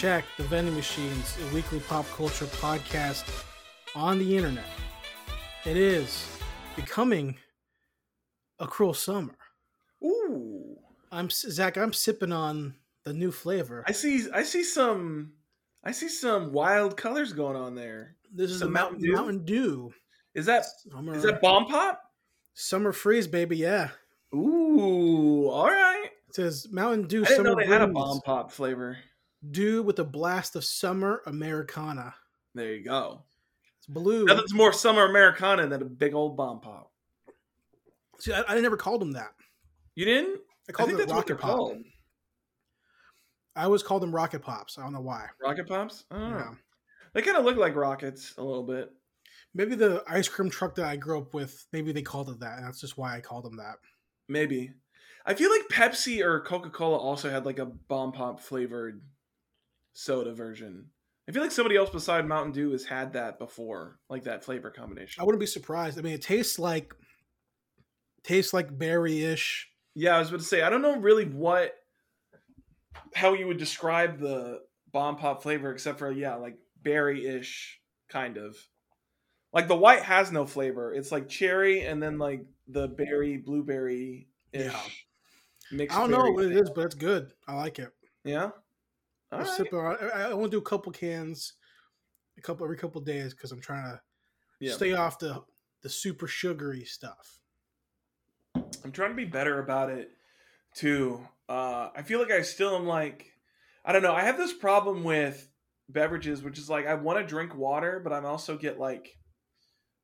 Check the vending machines, a weekly pop culture podcast on the internet. It is becoming a cruel summer. Ooh, I'm Zach. I'm sipping on the new flavor. I see. I see some. I see some wild colors going on there. This is the Mountain Dew? Mountain Dew. Is that Summer, is that bomb pop? summer freeze, baby. Yeah. Ooh, all right. It says Mountain Dew I didn't summer know they had a bomb pop flavor. Dew with a blast of summer Americana. There you go. It's blue. Nothing's more summer Americana than a big old bomb pop. See, I, I never called them that. You didn't? I I called think them that's what they're Rocket Pop. called. I always called them Rocket Pops. I don't know why. Rocket pops. I don't know. Yeah. They kind of look like rockets a little bit. Maybe the ice cream truck that I grew up with, maybe they called it that. And that's just why I called them that. Maybe. I feel like Pepsi or Coca Cola also had like a bomb pop flavored soda version. I feel like somebody else beside Mountain Dew has had that before, like that flavor combination. I wouldn't be surprised. I mean, it tastes like tastes like berry-ish. Yeah, I was about to say I don't know really what how you would describe the bomb pop flavor except for yeah, like berry-ish kind of. Like the white has no flavor. It's like cherry and then like the berry blueberry ish Yeah. I don't know what it is, but it's good. I like it. Yeah. All right. sip it on- I, I want to do a couple cans, a couple every couple days because I'm trying to Yeah. stay off the the super sugary stuff. I'm trying to be better about it too. Uh, I feel like I still am like, I don't know. I have this problem with beverages, which is like I want to drink water, but I'm also get like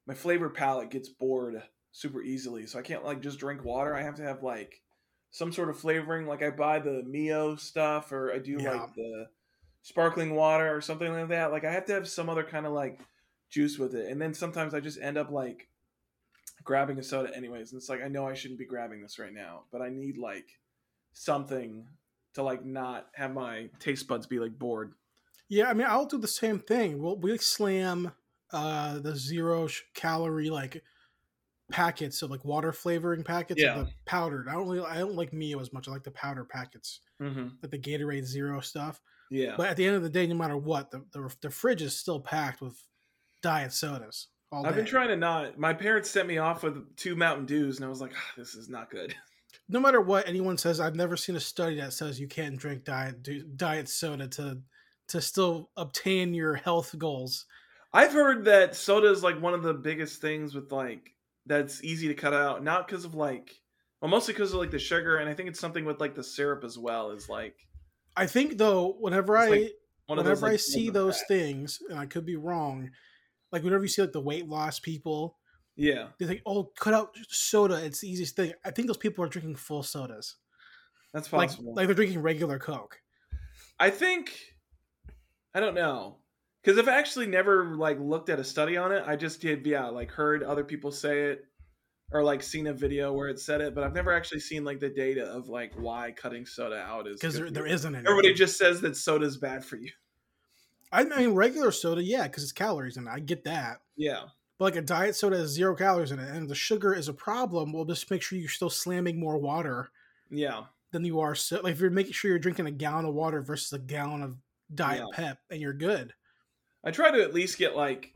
my flavor palate gets bored super easily, so I can't like just drink water. I have to have like some sort of flavoring. Like I buy the Mio stuff, or I do Yeah. like the sparkling water or something like that. Like I have to have some other kind of like juice with it, and then sometimes I just end up like grabbing a soda anyways and it's like i know i shouldn't be grabbing this right now but i need like something to like not have my taste buds be like bored Yeah, I mean, I'll do the same thing. We'll we slam uh the zero calorie like packets of like water flavoring packets Yeah. of the powdered. I don't really I don't like Mio as much. I like the powder packets, mm-hmm. like the Gatorade Zero stuff. yeah But at the end of the day, no matter what, the the, the fridge is still packed with diet sodas. All i've been trying to not my parents sent me off with two mountain dews and i was like ah, this is not good no matter what anyone says, I've never seen a study that says you can't drink diet diet soda to to still obtain your health goals. i've heard that soda is like one of the biggest things with like that's easy to cut out not because of like well mostly because of like the sugar and i think it's something with like the syrup as well is like I think though, whenever I like of those whenever I see those packs. things, and I could be wrong, like whenever you see like the weight loss people, yeah they think, "Oh, cut out soda; it's the easiest thing." I think those people are drinking full sodas, that's like possible like they're drinking regular Coke. I think I don't know because I've actually never like looked at a study on it. I just did, yeah, like heard other people say it or like seen a video where it said it, but I've never actually seen like the data of like why cutting soda out is Because there, there isn't any. Everybody just says that soda is bad for you. I mean, regular soda, yeah, because it's calories in it. I get that. Yeah, But like a diet soda has zero calories in it, and the sugar is a problem. Well, just make sure you're still slamming more water yeah, than you are. So, like if you're making sure you're drinking a gallon of water versus a gallon of diet Yeah. Pep, and you're good. I try to at least get like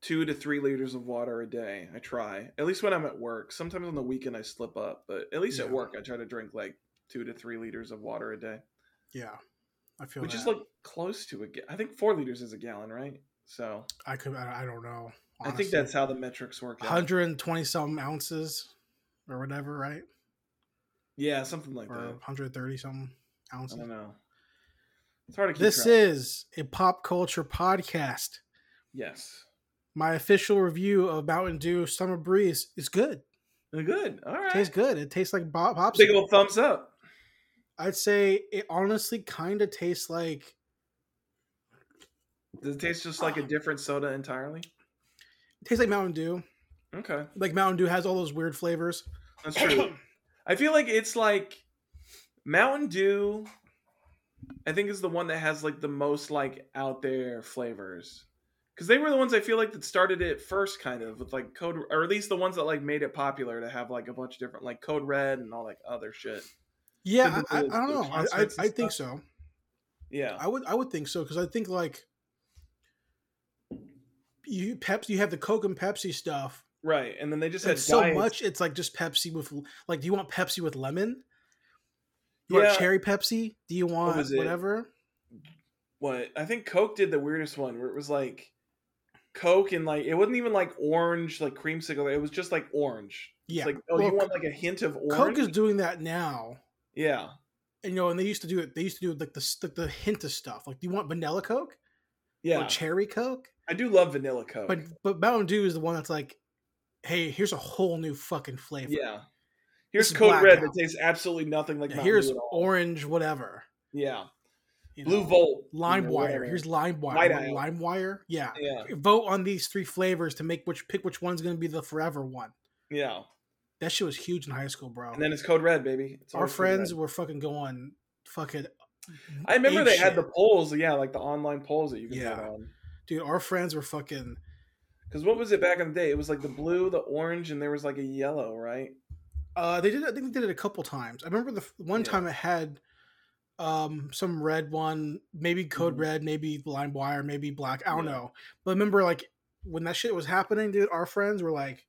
two to three liters of water a day. I try at least when I'm at work. Sometimes on the weekend I slip up, but at least at work I try to drink like two to three liters of water a day. Yeah, I feel which that. is like close to a ga- I think four liters is a gallon, right? So I could. I, don't know. I think that's how the metrics work. 120 some ounces or whatever, right? Yeah, something like Or that. 130 something ounces. I don't know. It's hard to keep This track. is a pop culture podcast. yes, My official review of Mountain Dew Summer Breeze is good. Good. All right, tastes good. It tastes like pop big popsicle. old thumbs up. I'd say it honestly kind of tastes like Does it taste just like a different soda entirely? it tastes like Mountain Dew. Okay, Like Mountain Dew has all those weird flavors. that's true. I feel like it's like Mountain Dew. I think is the one that has like the most like out there flavors. because they were the ones I feel like that started it first, kind of with like code, or at least the ones that like made it popular to have like a bunch of different like Code Red and all like other shit. Yeah, I, I, don't know. I, I, I think so. Yeah, I would I would think so because I think like you Pepsi you have the Coke and Pepsi stuff. right. And then they just had so much. It's like just Pepsi with like. Do you want Pepsi with lemon? You Yeah. want cherry Pepsi? Do you want it? whatever? What I think Coke did the weirdest one where it was like Coke and like it wasn't even like orange like creamsicle. It was just like orange. Yeah. It's like oh, Well, you want like a hint of orange? Coke is doing that now. yeah. And, you know, and they used to do it. They used to do like the the, the hint of stuff. Like, do you want vanilla Coke Yeah, or cherry Coke? I do love vanilla Coke. But but Mountain Dew is the one that's like, hey, here's a whole new fucking flavor. yeah, here's Code Red that tastes absolutely nothing like Yeah, here's Dew at all. orange whatever. Yeah, you Blue know. Volt, you know, LimeWire. Here's LimeWire. White Isle. LimeWire. Yeah. yeah, Vote on these three flavors to make which pick which one's going to be the forever one. yeah. That shit was huge in high school, bro. And then it's Code Red, baby. It's Our friends were fucking going fucking. I remember they had the polls. Yeah, like the online polls that you can Yeah. dude. Our friends were fucking. Because what was it back in the day? It was like the blue, the orange, and there was like a yellow, right? Uh, they did. I think they did it a couple times. I remember the one Yeah. time it had, um, some red one, maybe code Mhm. red, maybe blind wire, maybe black. I don't Yeah. know. But I remember like when that shit was happening, dude. Our friends were like,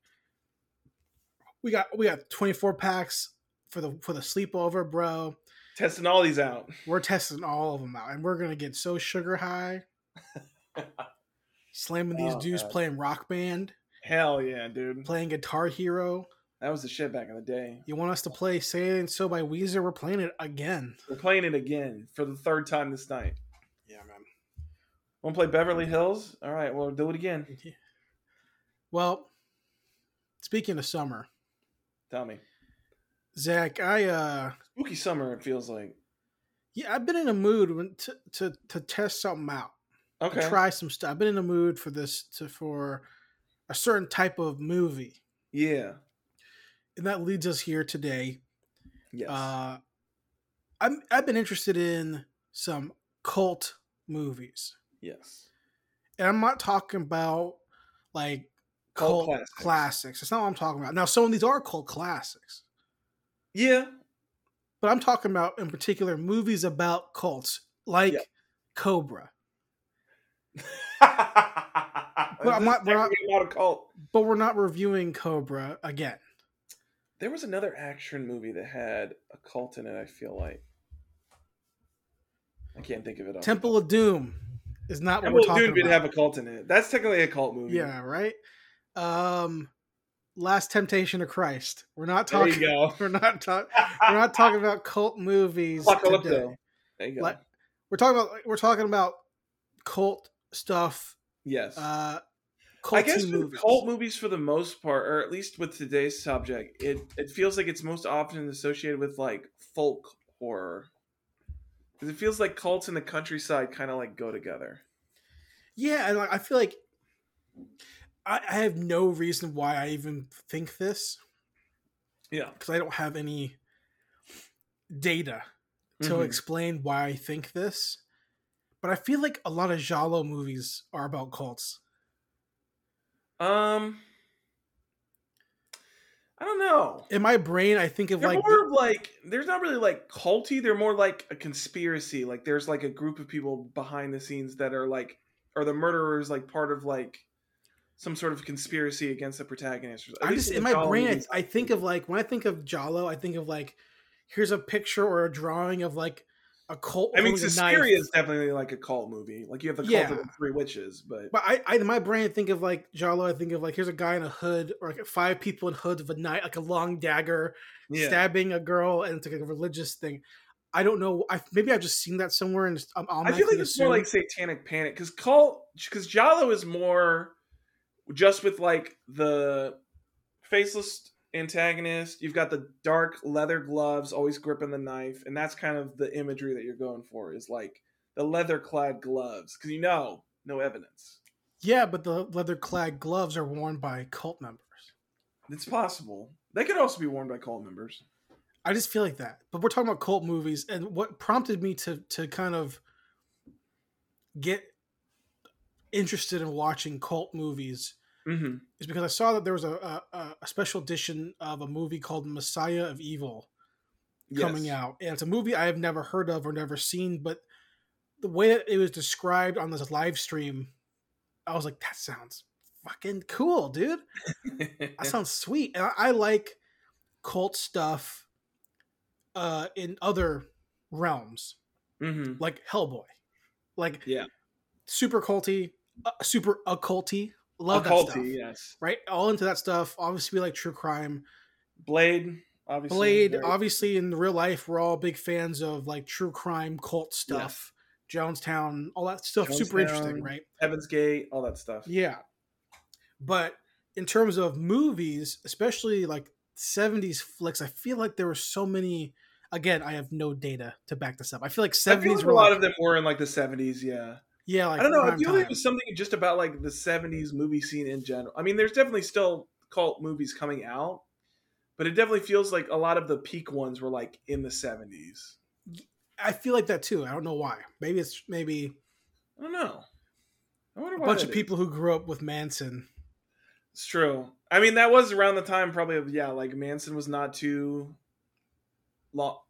we got we got twenty four packs for the for the sleepover, bro. Testing all these out. We're testing all of them out, and we're gonna get so sugar high, slamming these Oh, dudes God. playing rock band, Hell yeah, dude. playing Guitar Hero. That was the shit back in the day. You want us to play "Say It So" by Weezer? We're playing it again. We're playing it again for the third time this night. Yeah, man. Want to play Beverly Hills? All right, well, do it again. Well, speaking of summer, Tell me. Zach, I uh, Spooky summer, it feels like. yeah, I've been in a mood when- to to to test something out, Okay. try some stuff. I've been in a mood for this to for a certain type of movie, Yeah. And that leads us here today. Yes. Uh, I'm I've been interested in some cult movies, yes. and I'm not talking about like Cult cult, classics. classics. That's not what I'm talking about. Now, some of these are cult classics, Yeah. but I'm talking about in particular movies about cults, like Yeah. Cobra. but I'm not- we're not- about a cult. But we're not reviewing Cobra again. There was another action movie that had a cult in it. I feel like I can't think of it. Temple of Doom is not what Temple we're of talking Doom did about. have a cult in it. That's technically a cult movie. yeah, right. Um, Last Temptation of Christ. We're not talking. We're not talking. we're not talking about cult movies today. There you go. Like, we're talking about we're talking about cult stuff. yes. Uh, I guess with movies. cult movies, for the most part, or at least with today's subject, it it feels like it's most often associated with like folk horror, because it feels like cults in the countryside kind of like go together. Yeah, and I feel like I, I have no reason why I even think this Yeah. because I don't have any data to Mhm. explain why I think this. But I feel like a lot of Giallo movies are about cults. Um, I don't know. In my brain, I think of They're like more of like there's not really like culty. They're more like a conspiracy. Like there's like a group of people behind the scenes that are like, are the murderers like part of like some sort of conspiracy against the protagonist? I just in my Giallo brain, movies. I think of like when I think of Giallo, I think of like here's a picture or a drawing of like a cult. I mean, Suspiria is definitely like a cult movie. Like you have the cult Yeah. of the three witches, but But I, I, in my brain, I think of like Giallo. I think of like here's a guy in a hood, or like five people in hoods with a knife, like a long dagger, yeah, stabbing a girl, and it's like a religious thing. I don't know. I maybe I've just seen that somewhere, and I'm I feel like it's more like Satanic Panic because cult because Giallo is more just with like the faceless antagonist. You've got the dark leather gloves, always gripping the knife, and that's kind of the imagery that you're going for. Is like the leather clad gloves because you know no evidence. yeah, but the leather clad gloves are worn by cult members. It's possible they could also be worn by cult members. I just feel like that. But we're talking about cult movies, and what prompted me to to kind of get interested in watching cult movies hmm is because I saw that there was a, a, a special edition of a movie called Messiah of Evil coming out. And it's a movie I have never heard of or never seen, but the way that it was described on this live stream, I was like, that sounds fucking cool, dude. That sounds sweet. And I, I like cult stuff uh, in other realms, hmm like Hellboy. Like, Yeah. super culty, uh, super occulty. Love that stuff. yes. Right? All into that stuff. Obviously, we like true crime. Blade, obviously. Blade, very- obviously, in real life, we're all big fans of like true crime cult stuff. Jonestown, all that stuff, super interesting, right? Heaven's Gate, all that stuff. Yeah. But in terms of movies, especially like 70s flicks, I feel like there were so many. Again, I have no data to back this up. I feel like 70s I feel like were a lot like, of them were in like the seventies. Yeah, yeah, like I don't know. I feel like it was something just about like the seventies movie scene in general. I mean, there's definitely still cult movies coming out, but it definitely feels like a lot of the peak ones were like in the seventies. I feel like that too. I don't know why. Maybe it's maybe I don't know. I wonder a bunch of is. people who grew up with Manson. It's true. I mean, that was around the time probably of yeah, like Manson was not too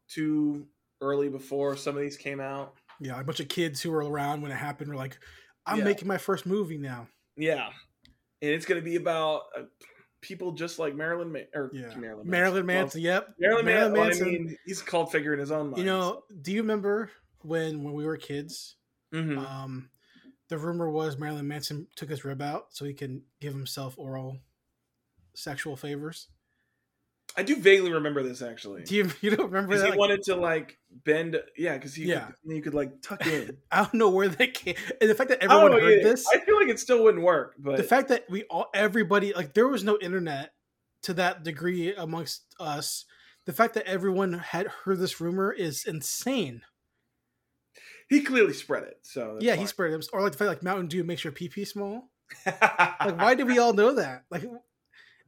too early before some of these came out. Yeah, a bunch of kids who were around when it happened were like, I'm Yeah. making my first movie now. Yeah, and it's gonna be about uh, people just like Marilyn Ma- or Yeah. Marilyn Marilyn Well, Manson, yep. Marilyn, Marilyn Man- well, Manson. I mean, he's a cult figure in his own mind. you know, do you remember when when we were kids? Mhm. Um, the rumor was Marilyn Manson took his rib out so he can give himself oral sexual favors. I do vaguely remember this actually. Do you you don't remember Because that? he Like, wanted to like bend, yeah, because he Yeah. could, you could like tuck in. I don't know where that came. And the fact that everyone know, heard yeah, this, I feel like it still wouldn't work, but the fact that we all everybody like there was no internet to that degree amongst us. The fact that everyone had heard this rumor is insane. he clearly spread it. So yeah, he spread it. Or like the fact like Mountain Dew makes your pee pee small. Like, why did we all know that? Like,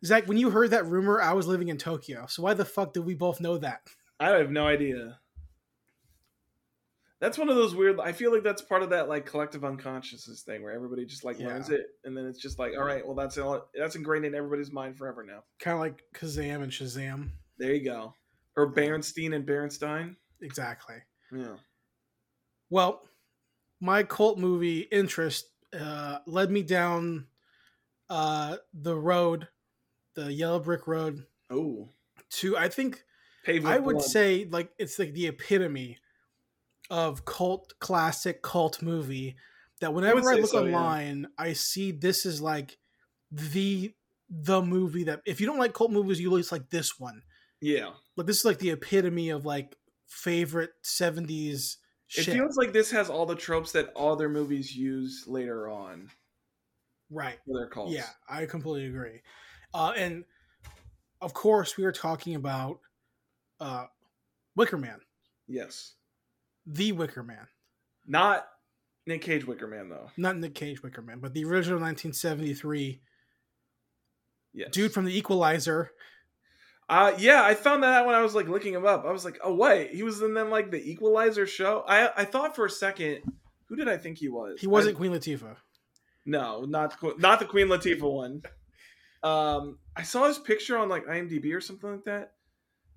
Zach, when you heard that rumor, I was living in Tokyo. So why the fuck did we both know that? I have no idea. That's one of those weird. I feel like that's part of that like collective unconsciousness thing where everybody just like Yeah. learns it, and then it's just like, all right, well that's all, that's ingrained in everybody's mind forever now. Kind of like Kazam and Shazam. There you go. Or Berenstein and Berenstein. Exactly. Yeah. Well, my cult movie interest uh, led me down uh, the road, the yellow brick road, Oh, to I think paved with I would blood. say like it's like the epitome of cult classic cult movie that whenever I, say look so, yeah. online, I see this is like the the movie that if you don't like cult movies, you at least like this one. Yeah. Like this is like the epitome of like favorite seventies It shit. feels like this has all the tropes that all their movies use later on right. for their cults. Yeah, I completely agree. Uh, and of course, we were talking about uh, Wicker Man, Yes. the Wicker Man, Not Nick Cage Wicker Man though. not Nick Cage Wicker Man, but the original 1973 Yes. dude from The Equalizer. Uh yeah, I found that out when I was like looking him up. I was like, oh wait, he was in then like the Equalizer show. I I thought for a second, who did I think he was? He wasn't I- Queen Latifah. no, not not the Queen Latifah one. Um, I saw his picture on like IMDb or something like that,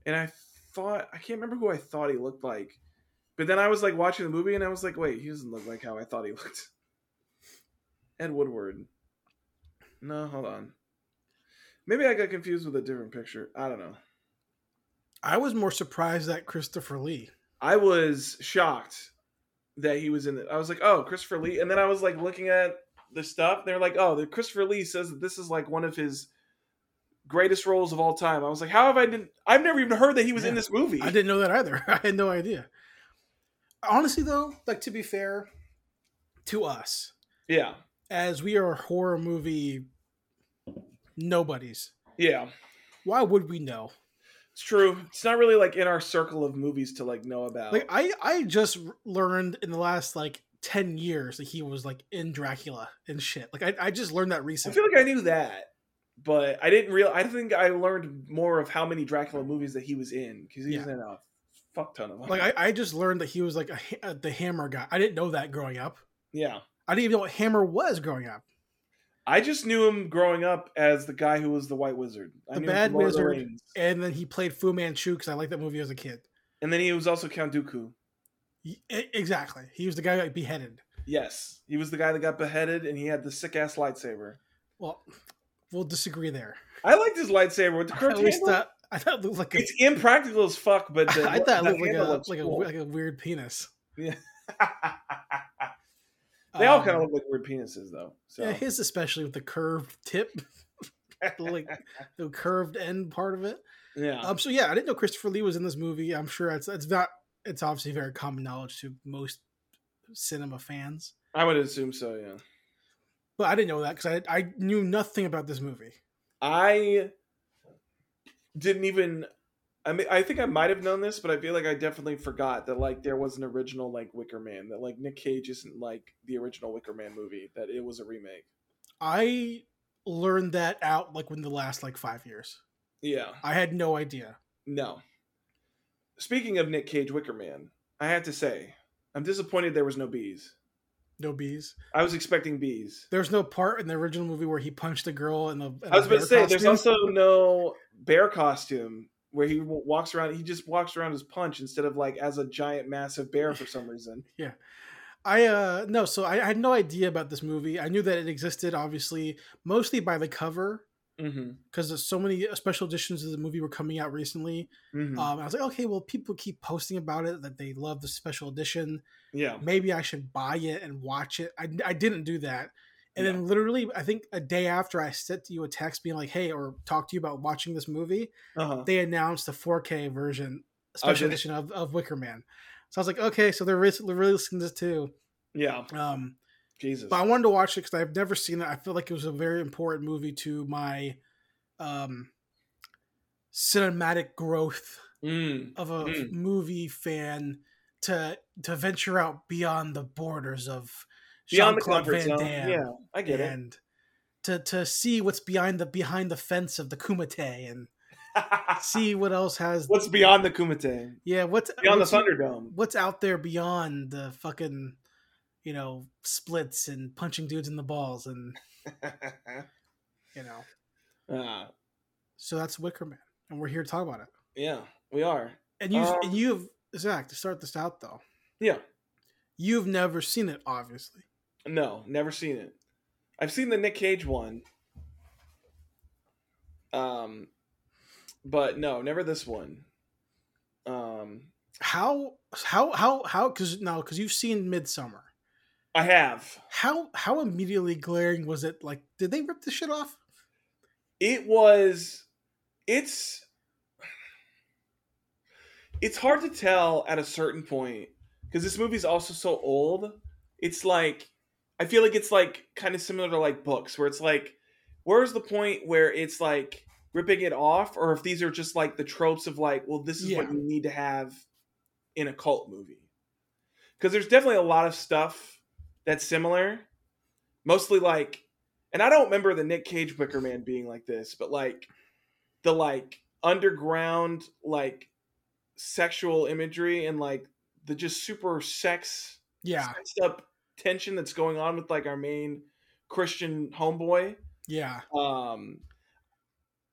and I thought I can't remember who I thought he looked like, but then I was like watching the movie and I was like, wait, he doesn't look like how I thought he looked. Ed Woodward. No, hold on. Maybe I got confused with a different picture. I don't know. I was more surprised at Christopher Lee. I was shocked that he was in it. I was like, oh, Christopher Lee. And then I was like looking at the stuff. They're like, oh, the Christopher Lee says that this is like one of his greatest roles of all time. I was like, how have I didn't I've never even heard that he was in this movie. I didn't know that either. I had no idea. Honestly, though, like to be fair to us, Yeah. as we are horror movie nobodies, Yeah. why would we know? It's true. It's not really like in our circle of movies to like know about. Like I, I just learned in the last like ten years that he was like in Dracula and shit. Like I, I just learned that recently. I feel like I knew that, but I didn't real. I think I learned more of how many Dracula movies that he was in because he's Yeah. in a fuck ton of them. Like I, I just learned that he was like a, uh, the Hammer guy. I didn't know that growing up. yeah, I didn't even know what Hammer was growing up. I just knew him growing up as the guy who was the White Wizard. I The knew Bad of the Wizard. And then he played Fu Manchu because I liked that movie as a kid. and then he was also Count Dooku. Exactly. He was the guy that got beheaded. Yes, he was the guy that got beheaded, and he had the sick ass lightsaber. Well, we'll disagree there. I liked his lightsaber with the always handle. thought I thought it looked like a, It's impractical as fuck, but the, I thought it looked like a looks like a like a weird penis. Yeah. they all Um, kind of look like weird penises, though. So Yeah, his especially with the curved tip, like the curved end part of it. yeah, Um, so yeah, I didn't know Christopher Lee was in this movie. I'm sure it's it's not it's obviously very common knowledge to most cinema fans, I would assume so. Yeah, but I didn't know that because I I knew nothing about this movie. I didn't even. I mean, I think I might have known this, but I feel like I definitely forgot that like there was an original like Wicker Man. That like Nick Cage isn't like the original Wicker Man movie. That it was a remake. I learned that out like within the last like five years. Yeah. I had no idea. No. Speaking of Nick Cage Wicker Man, I have to say, I'm disappointed there was no bees. No bees. I was expecting bees. There's no part in the original movie where he punched a girl in the. in I was about to say, there's also no bear costume where he walks around. He just walks around as Punch instead of like as a giant, massive bear for some reason. Yeah. I uh no, so I, I had no idea about this movie. I knew that it existed, obviously, mostly by the cover. Because there's so many special editions of the movie were coming out recently. mm-hmm. Um, I was like, okay, well, people keep posting about it that they love the special edition. yeah. Maybe I should buy it and watch it. I, I didn't do that. And Yeah. then literally, I think a day after I sent you a text being like, hey, or talk to you about watching this movie, Uh-huh. they announced the 4K version, Oh, special edition of, of Wicker Man. So I was like, okay, so they're re- releasing this too. Yeah. Um, Jesus. but I wanted to watch it because I've never seen it. I feel like it was a very important movie to my um, cinematic growth Mm. of a Mm. movie fan to to venture out beyond the borders of Beyond the Jean-Claude comfort Van zone. Damme Yeah, I get it. and to to see what's behind the behind the fence of the Kumite and see what else has What's beyond the Kumite? yeah what's Beyond what's, the Thunderdome. what's out there beyond the fucking you know splits and punching dudes in the balls and you know Ah, so that's Wicker Man and we're here to talk about it yeah, we are. and you Um, and you've Zach to start this out though Yeah. you've never seen it obviously No, never seen it. I've seen the Nick Cage one. Um but no, never this one. Um how how how how because no because you've seen Midsommar I have. how how immediately glaring was it like did they rip the shit off It was it's it's hard to tell at a certain point because this movie's also so old. It's like I feel like it's like kind of similar to like books where it's like where's the point where it's like ripping it off or if these are just like the tropes of like well this is what you need to have in a cult movie. Cuz there's definitely a lot of stuff that's similar. Mostly like and I don't remember the Nick Cage Wicker Man being like this, but like the like underground like sexual imagery and like the just super sex yeah up tension that's going on with like our main Christian homeboy. yeah Um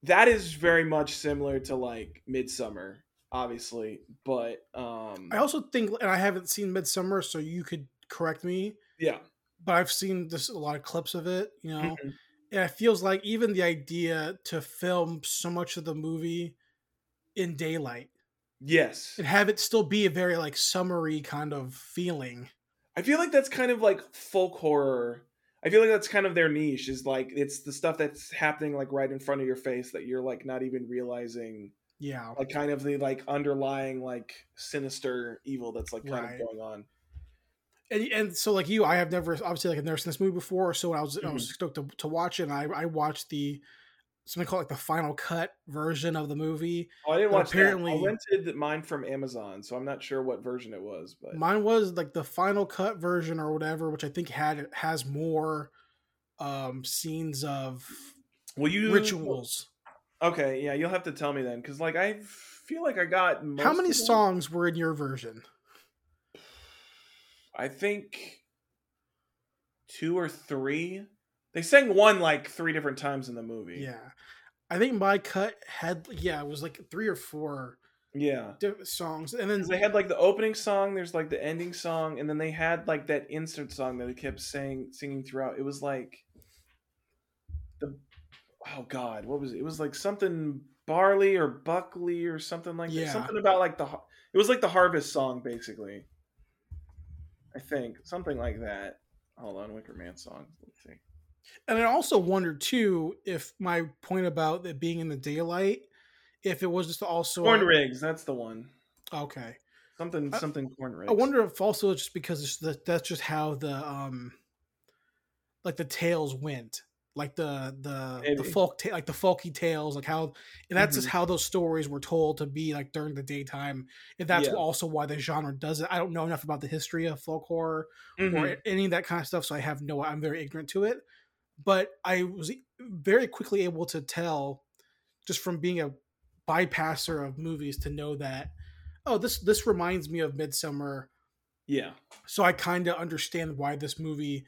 that is very much similar to like Midsommar, obviously, but um I also think and I haven't seen Midsommar so you could correct me yeah. but I've seen this a lot of clips of it you know Mhm. and it feels like even the idea to film so much of the movie in daylight Yes. and have it still be a very like summery kind of feeling I feel like that's kind of like folk horror. I feel like that's kind of their niche is like it's the stuff that's happening like right in front of your face that you're like not even realizing yeah like kind of the like underlying like sinister evil that's like kind Right. of going on. And, and so like you i have never obviously like i've never seen this movie before so i was i Mm-hmm. was stoked to, to watch it and i i watched the something called like the final cut version of the movie Oh, I didn't watch apparently apparently- I rented mine from Amazon, so I'm not sure what version it was, but mine was like the final cut version or whatever which i think had has more um scenes of will you rituals. Okay, yeah, you'll have to tell me then cuz like I feel like I got most how many songs were in your version I think two or three. They sang one like three different times in the movie. Yeah, I think my cut had yeah it was like three or four Yeah. different songs, and then they had like the opening song, there's like the ending song, and then they had like that insert song that they kept saying singing throughout. It was like the oh god, what was it? It was like something barley or buckley or something like Yeah. that. Something about like the it was like the harvest song basically. I think something like that. Hold on, Wicker Man song. Let's see. And I also wondered too if my point about it being in the daylight, if it was just also Corn rigs, that's the one. Okay, Something I- something corn rigs. I wonder if also just because it's the, that's just how the um, like the tales went, like the the the folk ta- like the folky tales, like how and that's just Mhm. how those stories were told to be like during the daytime. And that's Yeah. also why the genre does it. I don't know enough about the history of folk horror Mhm. or any of that kind of stuff. So I have no, I'm very ignorant to it. But I was very quickly able to tell, just from being a bypasser of movies, to know that, oh, this this reminds me of Midsommar. yeah. So I kind of understand why this movie,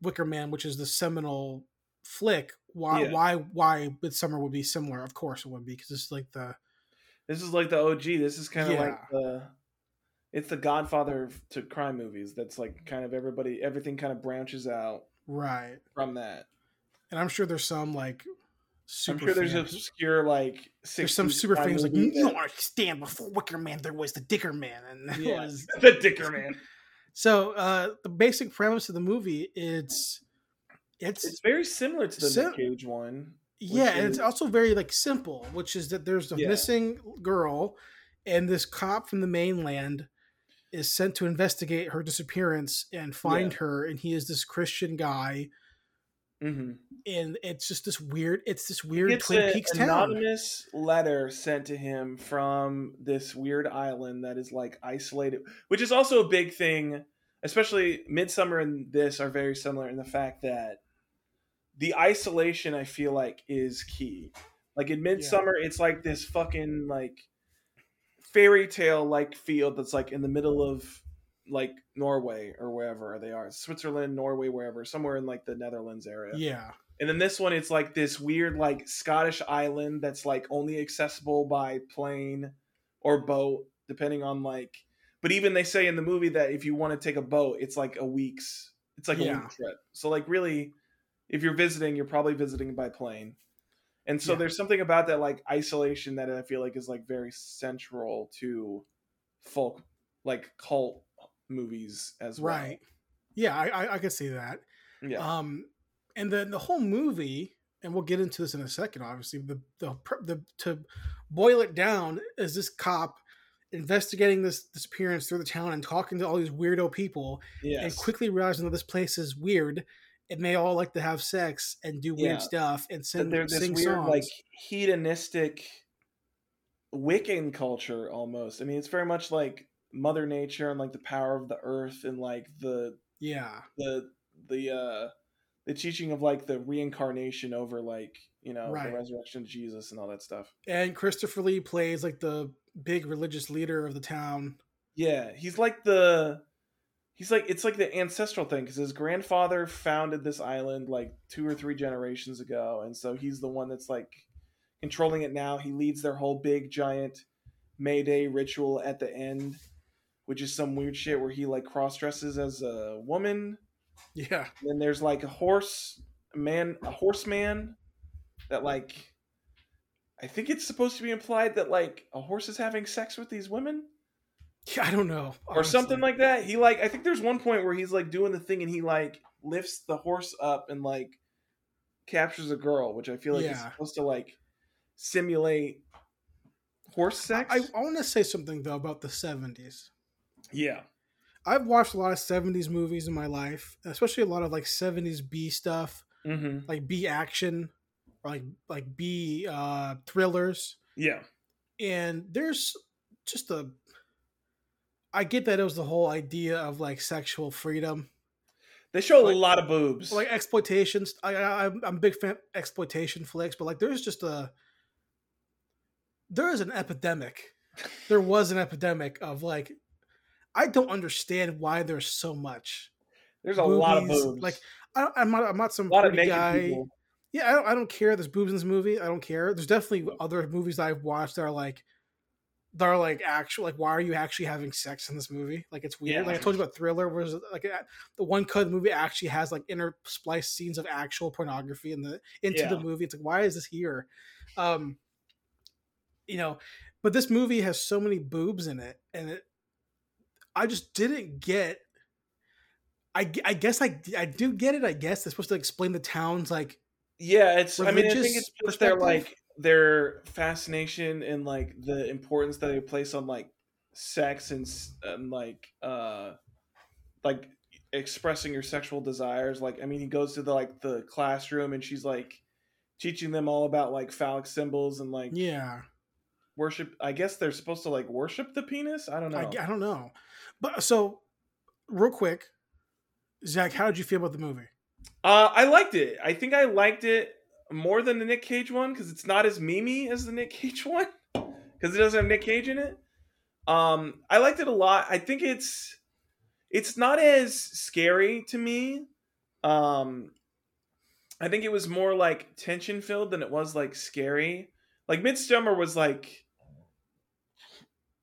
Wicker Man, which is the seminal flick, why Yeah. why why Midsommar would be similar. Of course it would be because it's like the This is like the OG. This is kind of Yeah. like the it's the Godfather to crime movies. That's like kind of everybody everything kind of branches out right. from that. And I'm sure there's some like super I'm sure there's fans. obscure like there's some super fans like you don't understand before Wicker Man there was the Dicker Man and Yeah. was the Dicker Man. so uh the basic premise of the movie it's it's, It's very similar to the Sim- Cage one. yeah and it's also very like simple which is that there's a Yeah. missing girl and this cop from the mainland is sent to investigate her disappearance and find her and he is this Christian guy hmm and it's just this weird it's this weird It's Twin Peaks town anonymous letter sent to him from this weird island that is like isolated, which is also a big thing. Especially Midsommar and this are very similar in the fact that the isolation I feel like is key. Like in Midsommar, it's like this fucking like fairy tale like field that's like in the middle of like Norway or wherever they are, Switzerland, Norway, wherever, somewhere in like the Netherlands area. yeah And then this one, it's like this weird, like Scottish island that's like only accessible by plane or boat, depending on like. But even they say in the movie that if you want to take a boat, it's like a week's. It's like a Yeah. week trip. So like really, if you're visiting, you're probably visiting by plane. And so Yeah. there's something about that like isolation that I feel like is like very central to folk like cult movies as well. right yeah I, I I could see that Yeah. Um, and then the whole movie, and we'll get into this in a second. Obviously, the the, the to boil it down is this cop investigating this disappearance through the town and talking to all these weirdo people, yes. and quickly realizing that this place is weird, and they all like to have sex and do weird Yeah. stuff and sing there's this sing weird songs. like hedonistic Wiccan culture almost. I mean, it's very much like Mother Nature and like the power of the earth and like the yeah, the the uh the teaching of like the reincarnation over like you know Right. the resurrection of Jesus and all that stuff. and Christopher Lee plays like the big religious leader of the town. Yeah, he's like the he's like it's like the ancestral thing because his grandfather founded this island like two or three generations ago, and so he's the one that's like controlling it now. He leads their whole big giant May Day ritual at the end, which is some weird shit where he like cross dresses as a woman. Yeah, then there's like a horse a man, a horseman that like. I think it's supposed to be implied that like a horse is having sex with these women I don't know, or something like that. He like I think there's one point where he's like doing the thing and he like lifts the horse up and like captures a girl, which I feel like is supposed to like simulate horse sex. I, I want to say something though about the seventies. yeah. I've watched a lot of 70s movies in my life, especially a lot of like 70s B stuff, Mm-hmm. like B action or like like B uh thrillers. Yeah. And there's just a I get that it was the whole idea of like sexual freedom, They show Like- a lot of boobs. like exploitations. I, I I'm I'm a big fan of exploitation flicks, but like there's just a there is an epidemic. There was an epidemic of like I don't understand why there's so much. There's a lot of boobs. Like I, don't- I'm not I'm not some a lot of pretty naked guy. people. Yeah, I don't, I don't care. There's boobs in this movie. I don't care. There's definitely other movies I've watched that are like, that are like actual. Like, why are you actually having sex in this movie? Like, it's weird. Yeah. Like I told you about Thriller, was like the one cut movie actually has like interspliced scenes of actual pornography in the into the movie. It's like, why is this here? Um, you know, but this movie has so many boobs in it, and it, I just didn't get. I, I guess I, I do get it. I guess they're supposed to explain the town's like Yeah, it's. I mean, I think it's just perspective? like their fascination and like the importance that they place on like sex and, and like uh like expressing your sexual desires. Like, I mean, he goes to the like the classroom and she's like teaching them all about like phallic symbols and like yeah. worship. I guess they're supposed to like worship the penis. I don't know. I, I don't know, but so real quick, Zach, how did you feel about the movie? Uh, I liked it. I think I liked it more than the Nick Cage one because it's not as memey as the Nick Cage one because it doesn't have Nick Cage in it. Um, I liked it a lot. I think it's it's not as scary to me. Um, I think it was more like tension filled than it was like scary. Like Midsommar was like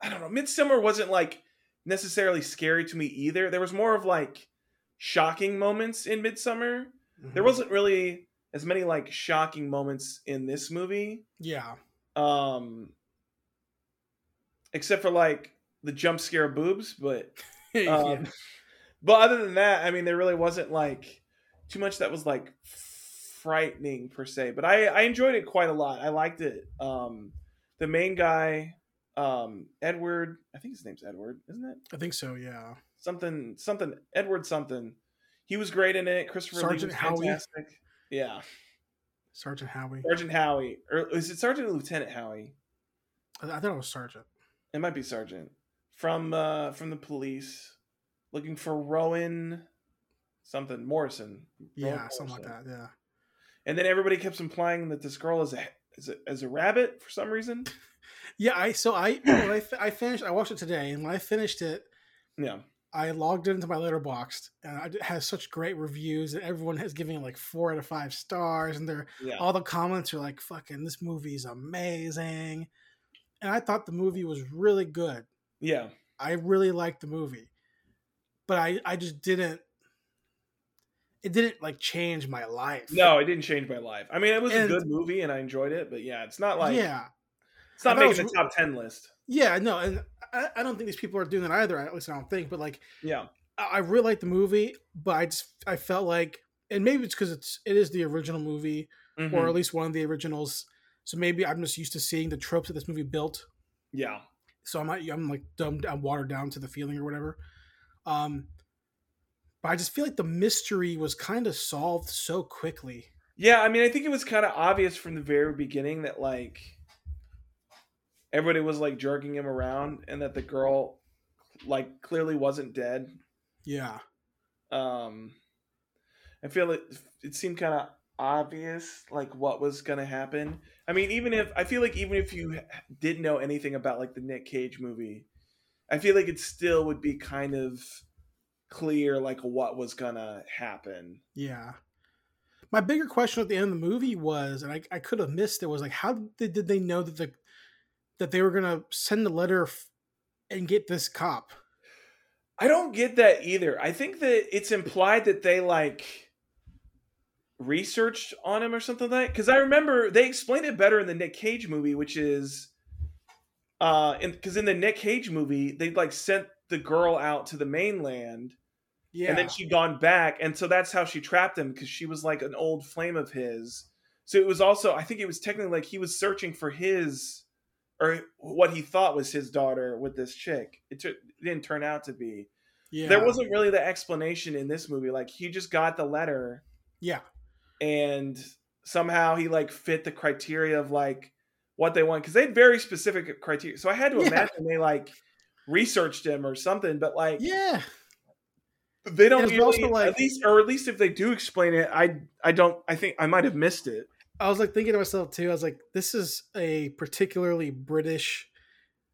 I don't know. Midsommar wasn't like necessarily scary to me either. There was more of like shocking moments in Midsommar. There Mhm. wasn't really as many like shocking moments in this movie. yeah, Um except for like the jump scare boobs, but Yeah. um, but other than that, I mean there really wasn't like too much that was like frightening per se. But I I enjoyed it quite a lot. I liked it. Um the main guy um Edward, I think his name's Edward, isn't it? I think so. Yeah, Something something Edward something. He was great in it. Christopher Sergeant Lee was Howie? Yeah. Sergeant Howie. Sergeant Howie, or is it Sergeant or Lieutenant Howie? I, I thought it was Sergeant. It might be Sergeant from uh, from the police, looking for Rowan something Morrison. Rowan Yeah, something like that. Yeah. And then everybody keeps implying that this girl is a is a, is a rabbit for some reason. Yeah, I so I when I, I finished I watched it today and when I finished it Yeah, I logged into my letterboxd and it has such great reviews and everyone has given it like four out of five stars and they're yeah, all the comments are like fucking this movie is amazing and I thought the movie was really good yeah. I really liked the movie but I I just didn't it didn't like change my life No, it didn't change my life. I mean, it was And- a good movie and I enjoyed it, but yeah, it's not like yeah it's not thought it making was the top ten list. Yeah no and I, I don't think these people are doing that either at least I don't think but like Yeah, I I really liked the movie, but I just I felt like, and maybe it's because it's it is the original movie, Mhm. or at least one of the originals. So maybe I'm just used to seeing the tropes that this movie built. yeah, So I'm not, I'm like dumbed, I'm watered down to the feeling or whatever. Um, but I just feel like the mystery was kind of solved so quickly. yeah. I mean, I think it was kind of obvious from the very beginning that like everybody was like jerking him around, and that the girl like clearly wasn't dead. Yeah, um i feel it it seemed kind of obvious like what was gonna happen i mean even if i feel like even if you didn't know anything about like the nick cage movie i feel like it still would be kind of clear like what was gonna happen yeah. My bigger question at the end of the movie was, and I, I could have missed it, was like, how did, did they know that the that they were gonna send a letter f- and get this cop? i don't get that either. I think that it's implied that they like researched on him or something like that because i remember they explained it better in the nick cage movie which is uh because in the nick cage movie they like sent the girl out to the mainland Yeah, and then she'd gone back and so that's how she trapped him because she was like an old flame of his. So it was also i think it was technically like he was searching for his or what he thought was his daughter with this chick it, it didn't turn out to be yeah. there wasn't really the explanation in this movie like he just got the letter Yeah, and somehow he like fit the criteria of like what they want because they had very specific criteria so i had to Yeah. imagine they like researched him or something but like yeah. they don't really, like- at least or at least if they do explain it i i don't i think i might have missed it I was like thinking to myself too. I was like, this is a particularly British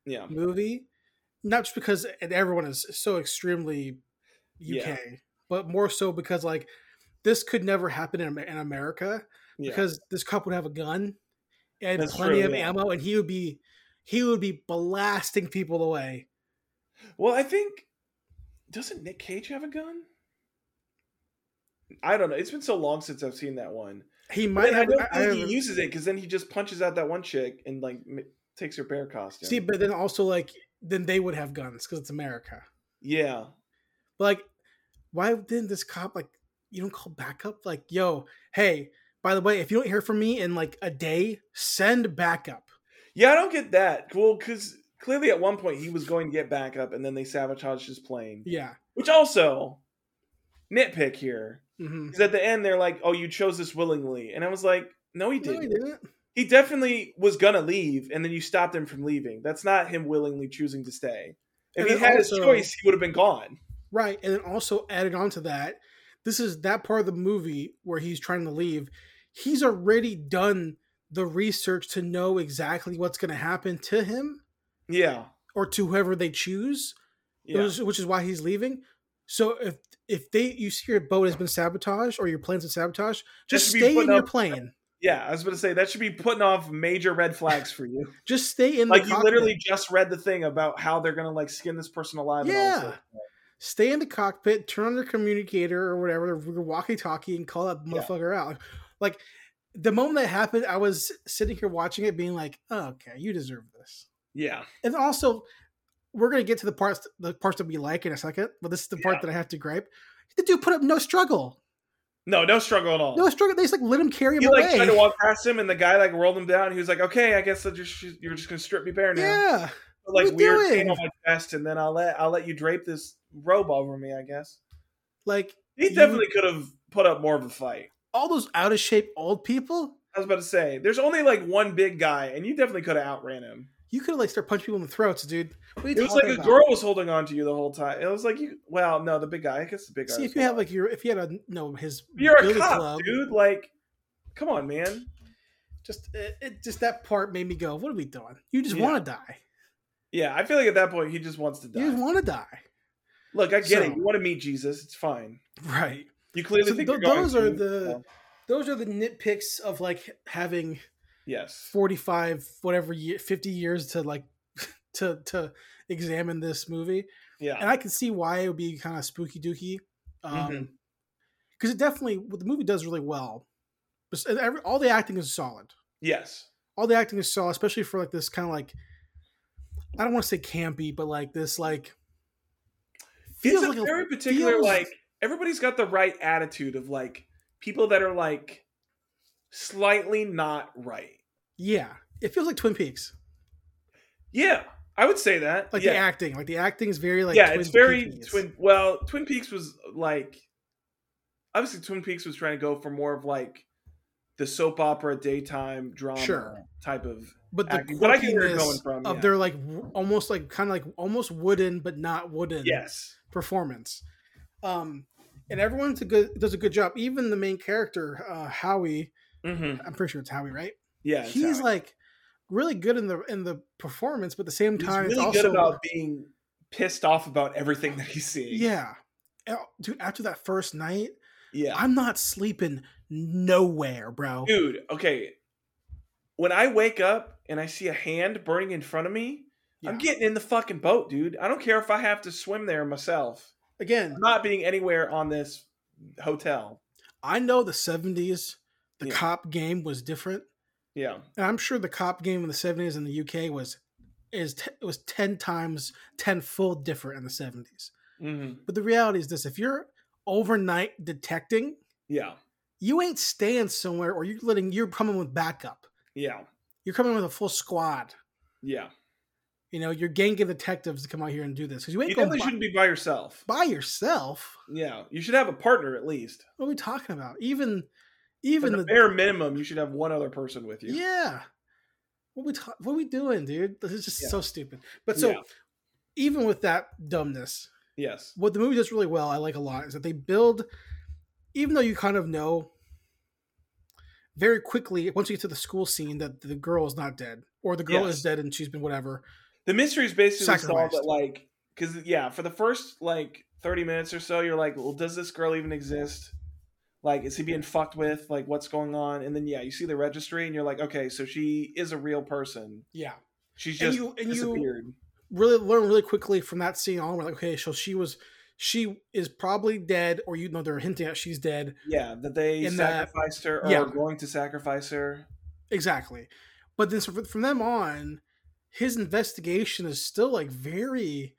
yeah movie, not just because and everyone is so extremely UK, Yeah. but more so because like this could never happen in, in America Yeah. because this cop would have a gun and That's plenty true, of ammo, and he would be he would be blasting people away. Well, I think doesn't Nick Cage have a gun? I don't know. It's been so long since I've seen that one. He might I have. don't I- I think he uses it because then he just punches out that one chick and like m- takes her bear costume. see, but then also like then they would have guns because it's America. yeah, But like, why didn't this cop like you don't call backup? Like, yo, hey, by the way, if you don't hear from me in like a day, send backup. yeah. I don't get that. Well, because clearly at one point he was going to get backup, and then they sabotaged his plane. Yeah. Which also nitpick here hmm because at the end they're like, "Oh, you chose this willingly," and I was like, "No, he didn't. he didn't. he definitely was gonna leave, and then you stopped him from leaving. That's not him willingly choosing to stay. If he had his choice, he would have been gone. Right, and then also added on to that, this is that part of the movie where he's trying to leave. He's already done the research to know exactly what's going to happen to him Yeah, or to whoever they choose, yeah, which is why he's leaving. So if if they you see your boat has been sabotaged or your plane's been sabotaged, just stay in putting your plane. yeah. I was going to say that should be putting off major red flags for you. Just stay in like you cockpit. literally just read the thing about how they're gonna like skin this person alive. and all this Yeah. stay in the cockpit, turn on your communicator or whatever, their walkie-talkie, and call that Yeah. motherfucker out. Like the moment that happened, I was sitting here watching it, being like, oh, "Okay, you deserve this." yeah, And also, we're gonna get to the parts the parts that we like in a second, but this is the part Yeah. that I have to gripe. The dude put up no struggle, no, no struggle at all. no struggle. They just like let him carry him he like away. tried to walk past him, and the guy like rolled him down. He was like, "Okay, I guess just you're just gonna strip me bare now." yeah, What like you weird doing? thing on my chest, and then I'll let I'll let you drape this robe over me. I guess like he definitely could have put up more of a fight. all those out of shape old people. I was about to say, there's only like one big guy, and you definitely could have outran him. You could like start punching people in the throats, dude. What are you It was like talking a girl was holding on to you the whole time. It was like you. Well, no, the big guy. I guess the big guy. See, if you have like your, if you had a no his you're a cop, club, dude. Like, come on, man. just it, it just that part made me go, "What are we doing? You just Yeah. want to die. Yeah, I feel like at that point he just wants to die. You just want to die." Look, I get So- it. You want to meet Jesus. It's fine. Right. You clearly So think th- you're going those are to. the- Well, Those are the nitpicks of like having yes. 45 whatever year 50 years to like to to examine this movie. Yeah. And I can see why it would be kind of spooky dooky. Um Mhm. cuz it definitely what the movie does really well. Every- All the acting is solid. yes. All the acting is solid, especially for like this kind of like I don't want to say campy, but like this like It's a like very particular feels- like everybody's got the right attitude of like people that are like slightly not right. yeah, it feels like Twin Peaks. Yeah, I would say that. Like the acting, like the acting is very like yeah, Twin it's very Peaks. twin. Well, Twin Peaks was like obviously Twin Peaks was trying to go for more of like the soap opera daytime drama Sure. type of but the acting, but I get where you're going from, of yeah. their like almost like kind of like almost wooden but not wooden yes. performance. Um, and everyone's a good does a good job. Even the main character, uh, Howie, Mm-hmm. I'm pretty sure it's Howie, right? Yeah, He's how- like really good in the in the performance, but at the same he's time, really it's also good about being pissed off about everything that he's seeing. yeah. Uh, Dude, after that first night, yeah. I'm not sleeping nowhere, bro. Dude, okay. When I wake up and I see a hand burning in front of me, I'm getting in the fucking boat, dude. I don't care if I have to swim there myself. Again, I'm not being anywhere on this hotel. I know the 70s, the Yeah. cop game was different. Yeah. And I'm sure the cop game in the 70s in the UK was is t- it was 10 times tenfold different in the 70s. hmm But the reality is this, if you're overnight detecting, Yeah. you ain't staying somewhere or you're letting you're coming with backup. Yeah. You're coming with a full squad. Yeah. You know, you're gang of detectives to come out here and do this because you ain't You going definitely by, shouldn't be by yourself. by yourself. Yeah. You should have a partner at least. What are we talking about? Even even the the bare minimum, you should have one other person with you. yeah. What we ta- what we doing, dude? This is just Yeah. so stupid. But so Yeah. even with that dumbness, Yes. what the movie does really well, I like a lot, is that they build, even though you kind of know very quickly once you get to the school scene that the girl is not dead or the girl Yes. is dead and she's been whatever. The mystery is basically solved Sacrificed. at like because yeah, for the first like 30 minutes or so, you're like, well, does this girl even exist? Like, is he being fucked with? Like, what's going on? And then, yeah, you see the registry and you're like, okay, so she is a real person. Yeah. She's And just you- and you- Really learn really quickly from that scene on. We're like, okay, so she was, she is probably dead, or you know, they're hinting at she's dead. yeah, that they in that- sacrificed her or yeah. are going to sacrifice her. Exactly. But then so from them on, his investigation is still like very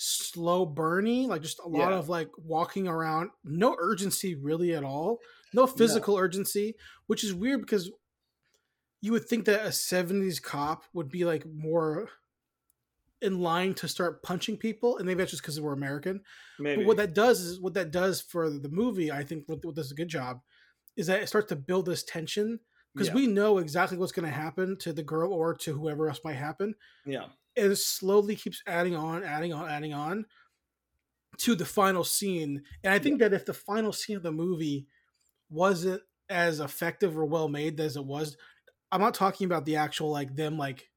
slow burny, like just a lot Yeah. of like walking around, no urgency really at all, no physical urgency, which is weird because you would think that a 70s cop would be like more in line to start punching people and maybe that's just because we're american Maybe. but what that does is what that does for the movie i think what, what does a good job is that it starts to build this tension because Yeah. we know exactly what's going to happen to the girl or to whoever else might happen yeah. It slowly keeps adding on adding on adding on to the final scene and i think that if the final scene of the movie wasn't as effective or well made as it was i'm not talking about the actual like them like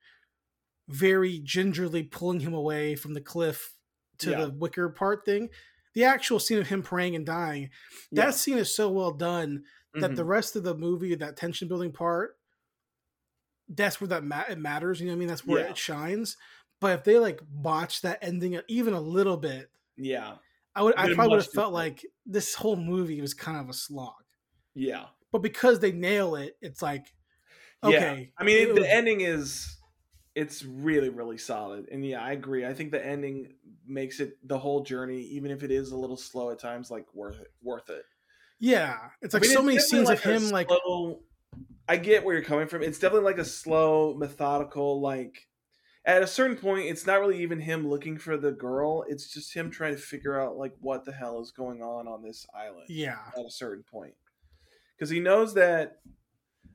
very gingerly pulling him away from the cliff to Yeah. the wicker part thing the actual scene of him praying and dying that Yeah. scene is so well done that Mhm. the rest of the movie, that tension building part, that's where that ma- it matters. You know what I mean? That's where Yeah. it shines. But if they like botch that ending even a little bit, yeah. I would I probably would have felt like this whole movie was kind of a slog. Yeah. But because they nail it, it's like Yeah. okay. I mean, it the was- ending is it's really really solid, and yeah, I agree. I think the ending makes it the whole journey, even if it is a little slow at times, like worth it. Worth it. yeah, it's I like mean, so many scenes like of him like slow- I get where you're coming from. It's definitely like a slow, methodical. Like at a certain point, it's not really even him looking for the girl. It's just him trying to figure out like what the hell is going on on this island. yeah. at a certain point because he knows that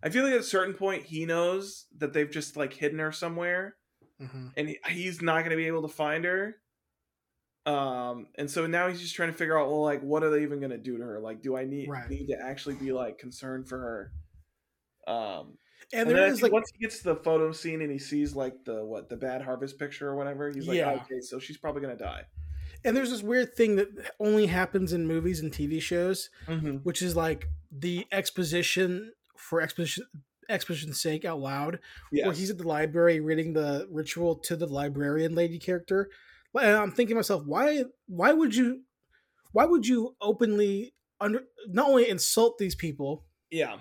i feel like at a certain point he knows that they've just like hidden her somewhere Mhm. and he's not going to be able to find her um and so now he's just trying to figure out well like what are they even going to do to her like do i need Right. need to actually be like concerned for her um And and, there is like once he gets to the photo scene and he sees like the what the bad harvest picture or whatever he's like Yeah. okay so she's probably going to die and there's this weird thing that only happens in movies and TV shows mm-hmm. which is like the exposition for exposition exposition's sake out loud yes. where he's at the library reading the ritual to the librarian lady character and i'm thinking to myself why why would you why would you openly under not only insult these people yeah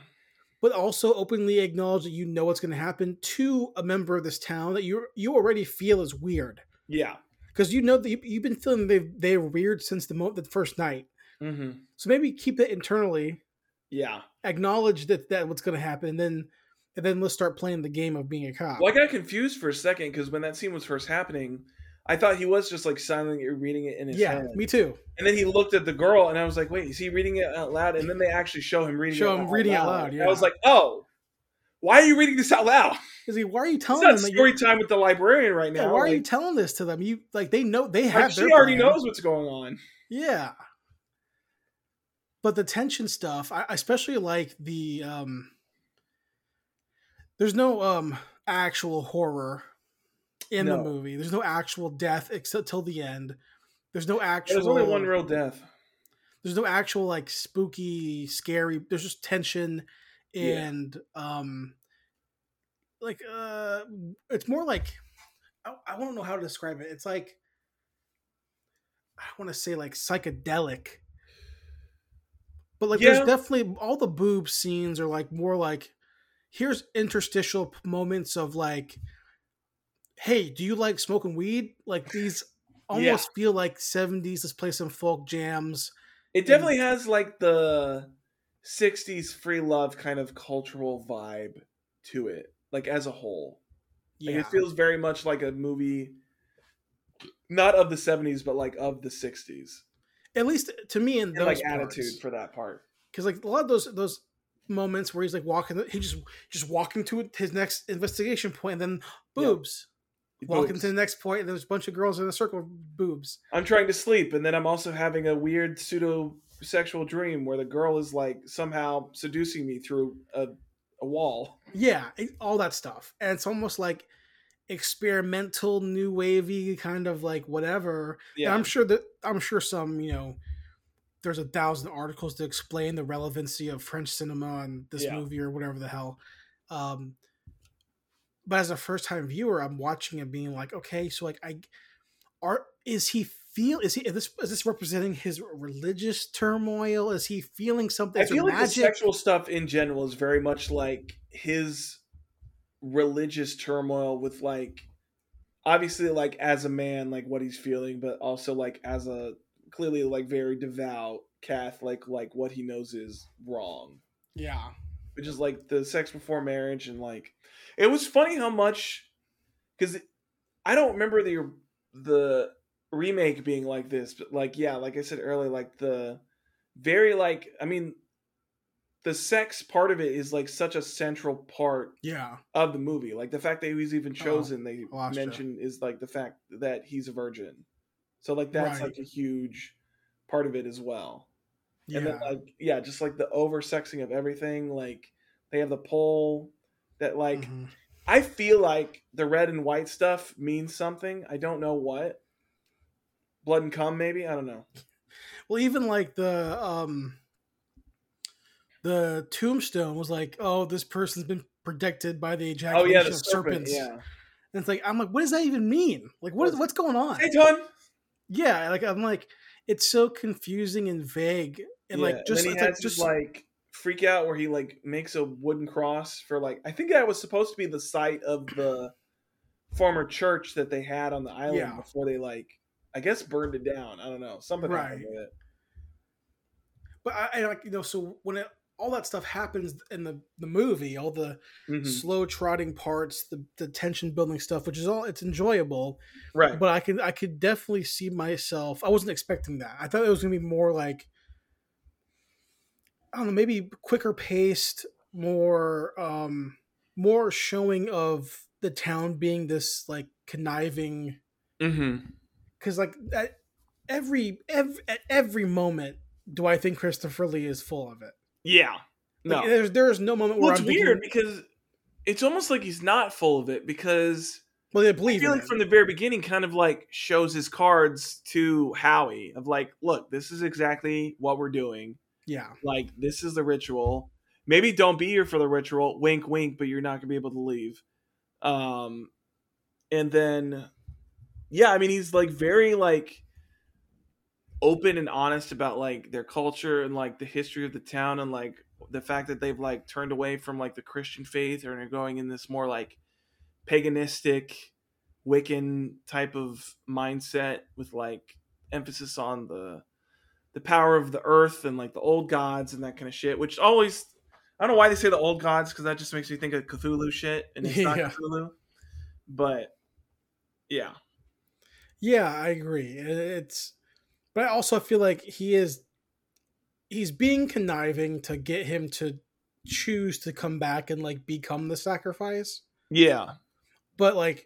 but also openly acknowledge that you know what's going to happen to a member of this town that you you already feel is weird. Yeah. Because you know that you, you've been feeling they they're weird since the mo- the first night. Mm-hmm. so maybe keep it internally. Yeah. Acknowledge that that what's going to happen and then and then let's start playing the game of being a cop. Well, I got confused for a second because when that scene was first happening, I thought he was just like silently reading it in his yeah head. me too And then he looked at the girl, and I was like, "Wait, is he reading it out loud?" And then they actually show him reading. Show it him out reading it loud. loud, yeah. I was like, "Oh, why are you reading this out loud? Is he? Why are you telling It's not them story time with the librarian right yeah, now. Why are you telling this to them? You like they know they like, have. she their already plan. knows what's going on." Yeah. But the tension stuff, I I especially like the um. There's no um actual horror in the movie. There's no actual death except till the end. There's no actual. There's only one real death. there's no actual like spooky scary there's just tension Yeah. and um like uh it's more like i, I don't know how to describe it it's like i want to say like psychedelic but like Yeah. there's definitely all the boob scenes are like more like here's interstitial moments of like hey do you like smoking weed? Like these almost feel like 70s let's play some folk jams It definitely has like the '60s free love kind of cultural vibe to it, like as a whole. Like, yeah. it feels very much like a movie, not of the '70s, but like of the '60s, at least to me in and those like attitude for that part. because like a lot of those those moments where he's like walking he just just walking to his next investigation point and then boobs walking Boobs. to the next point and there's a bunch of girls in a circle of boobs I'm trying to sleep, and then I'm also having a weird pseudo sexual dream where the girl is like somehow seducing me through a, a wall. yeah all that stuff and it's almost like experimental new wavy kind of like whatever. Yeah. And I'm sure that I'm sure some, you know, there's a thousand articles to explain the relevancy of French cinema and this yeah. movie or whatever the hell. Um, but as a first time viewer, I'm watching it being like, okay, so like I are is he feel is he is this is this representing his religious turmoil? Is he feeling something? I feel like magic? the sexual stuff in general is very much like his religious turmoil with like obviously like as a man like what he's feeling but also like as a clearly like very devout catholic like what he knows is wrong yeah which is like the sex before marriage and like it was funny how much because i don't remember the the remake being like this but like yeah like i said earlier like the very like i mean the sex part of it is like such a central part yeah. of the movie. Like the fact that he was even oh, chosen they mention is like the fact that he's a virgin. So like that's right. like a huge part of it as well yeah. and then like yeah just like the over sexing of everything like they have the pole that like mm-hmm. i feel like the red and white stuff means something i don't know what blood and cum maybe i don't know well even like the um the tombstone was like, "Oh, this person's been protected by the ejaculation oh, yeah, the of serpent, serpents." Yeah. And it's like I'm like, what does that even mean? Like, what is what's going on? Hey, Ton. Yeah, like I'm like, it's so confusing and vague, and yeah, like just and he has like, just like freak out where he like makes a wooden cross for like I think that was supposed to be the site of the former church that they had on the island yeah. before they like I guess burned it down. I don't know something right. happened with it. But I, I like you know so when it all that stuff happens in the the movie all the mm-hmm. slow trotting parts the, the tension building stuff which is all it's enjoyable right but i could i could definitely see myself i wasn't expecting that i thought it was gonna be more like i don't know maybe quicker paced more um more showing of the town being this like conniving because mm-hmm. cuz like at every every at every moment do i think christopher lee is full of it yeah. No. Like, there's there's no moment where well, it's I'm weird thinking, because it's almost like he's not full of it because well they believe I feel like from the very beginning kind of like shows his cards to Howie of like, look, this is exactly what we're doing. Yeah. Like this is the ritual. Maybe don't be here for the ritual. Wink wink, but you're not gonna be able to leave. Um and then yeah, I mean he's like very like open and honest about like their culture and like the history of the town and like the fact that they've like turned away from like the Christian faith and are going in this more like paganistic Wiccan type of mindset with like emphasis on the the power of the earth and like the old gods and that kind of shit, which always I don't know why they say the old gods because that just makes me think of Cthulhu shit and it's not Cthulhu. But yeah. Yeah, I agree. It's but I also feel like he is he's being conniving to get him to choose to come back and like become the sacrifice. Yeah. But like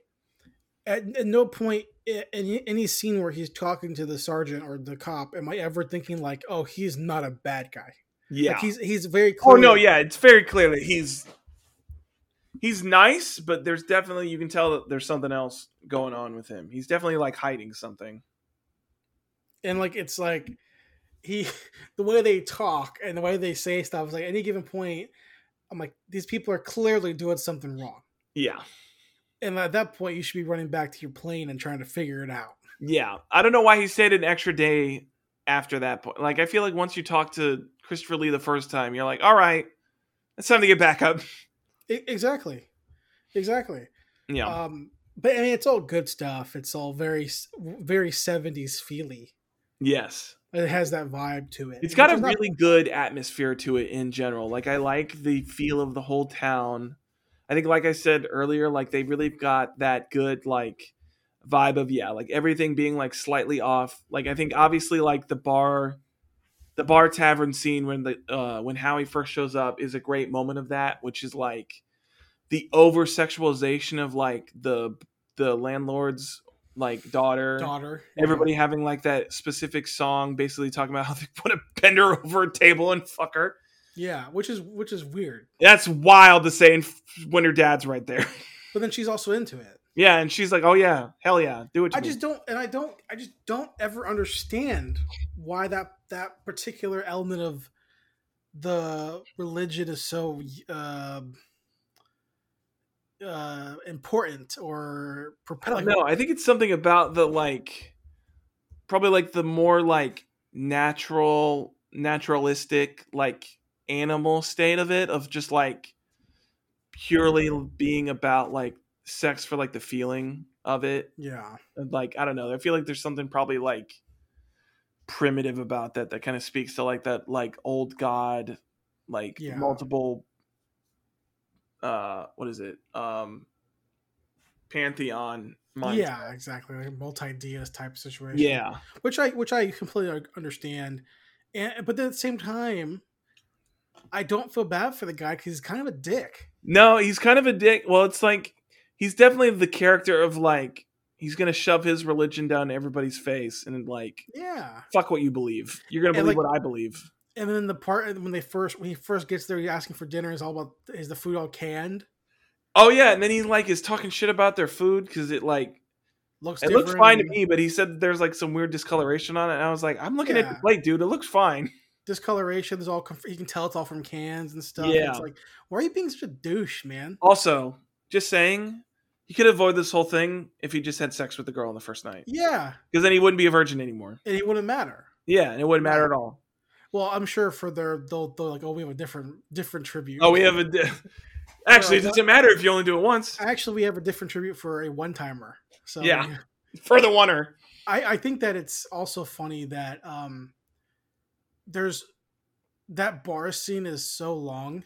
at, at no point in any scene where he's talking to the sergeant or the cop am I ever thinking like, "Oh, he's not a bad guy." Yeah. Like he's he's very clear. Oh no, yeah, it's very clear that he's he's nice, but there's definitely you can tell that there's something else going on with him. He's definitely like hiding something and like it's like he the way they talk and the way they say stuff is like any given point i'm like these people are clearly doing something wrong yeah and at that point you should be running back to your plane and trying to figure it out yeah i don't know why he stayed an extra day after that point like i feel like once you talk to christopher lee the first time you're like all right it's time to get back up exactly exactly yeah um but I mean, it's all good stuff. It's all very, very seventies feely. Yes. It has that vibe to it. It's got a really not... good atmosphere to it in general. Like I like the feel of the whole town. I think like I said earlier, like they really got that good like vibe of yeah, like everything being like slightly off. Like I think obviously like the bar the bar tavern scene when the uh when Howie first shows up is a great moment of that, which is like the over sexualization of like the the landlord's like daughter, daughter. Everybody having like that specific song, basically talking about how they want to bend her over a table and fuck her. Yeah, which is which is weird. That's wild to say when her dad's right there. But then she's also into it. Yeah, and she's like, "Oh yeah, hell yeah, do it." I just don't, and I don't, I just don't ever understand why that that particular element of the religion is so uh, uh, important or I don't. I think it's something about the like, probably like the more like natural, naturalistic, like animal state of it, of just like purely being about like sex for like the feeling of it. Yeah. Like I don't know. I feel like there's something probably like primitive about that that kind of speaks to like that like old god like Yeah. multiple uh what is it? Um pantheon mindset. Yeah, exactly. Like multi-deist type situation. Yeah. which I which I completely understand, and but then at the same time, I don't feel bad for the guy because he's kind of a dick. No, he's kind of a dick. Well, it's like he's definitely the character of like he's gonna shove his religion down everybody's face and like Yeah, fuck what you believe. You're gonna And, believe like- what I believe. and then the part when they first when he first gets there, he's asking for dinner. Is all about is the food all canned? Oh yeah, and then he like is talking shit about their food because it like Looks it looks fine to me, but he said that there's like some weird discoloration on it, and I was like, I'm looking at Yeah. the plate, dude. It looks fine. Discoloration is all conf- you can tell it's all from cans and stuff. Yeah. it's like why are you being such a douche, man? Also, just saying, he could avoid this whole thing if he just had sex with the girl on the first night, Yeah, because then he wouldn't be a virgin anymore. and it wouldn't matter. Yeah, and it wouldn't matter at all. Well, I'm sure for their they'll, they'll like oh we have a different different tribute. Oh, we have a. Di- Actually, it doesn't matter if you only do it once. actually we have a different tribute for a one timer. So Yeah. For the oneer. I, I think that it's also funny that um there's that bar scene is so long.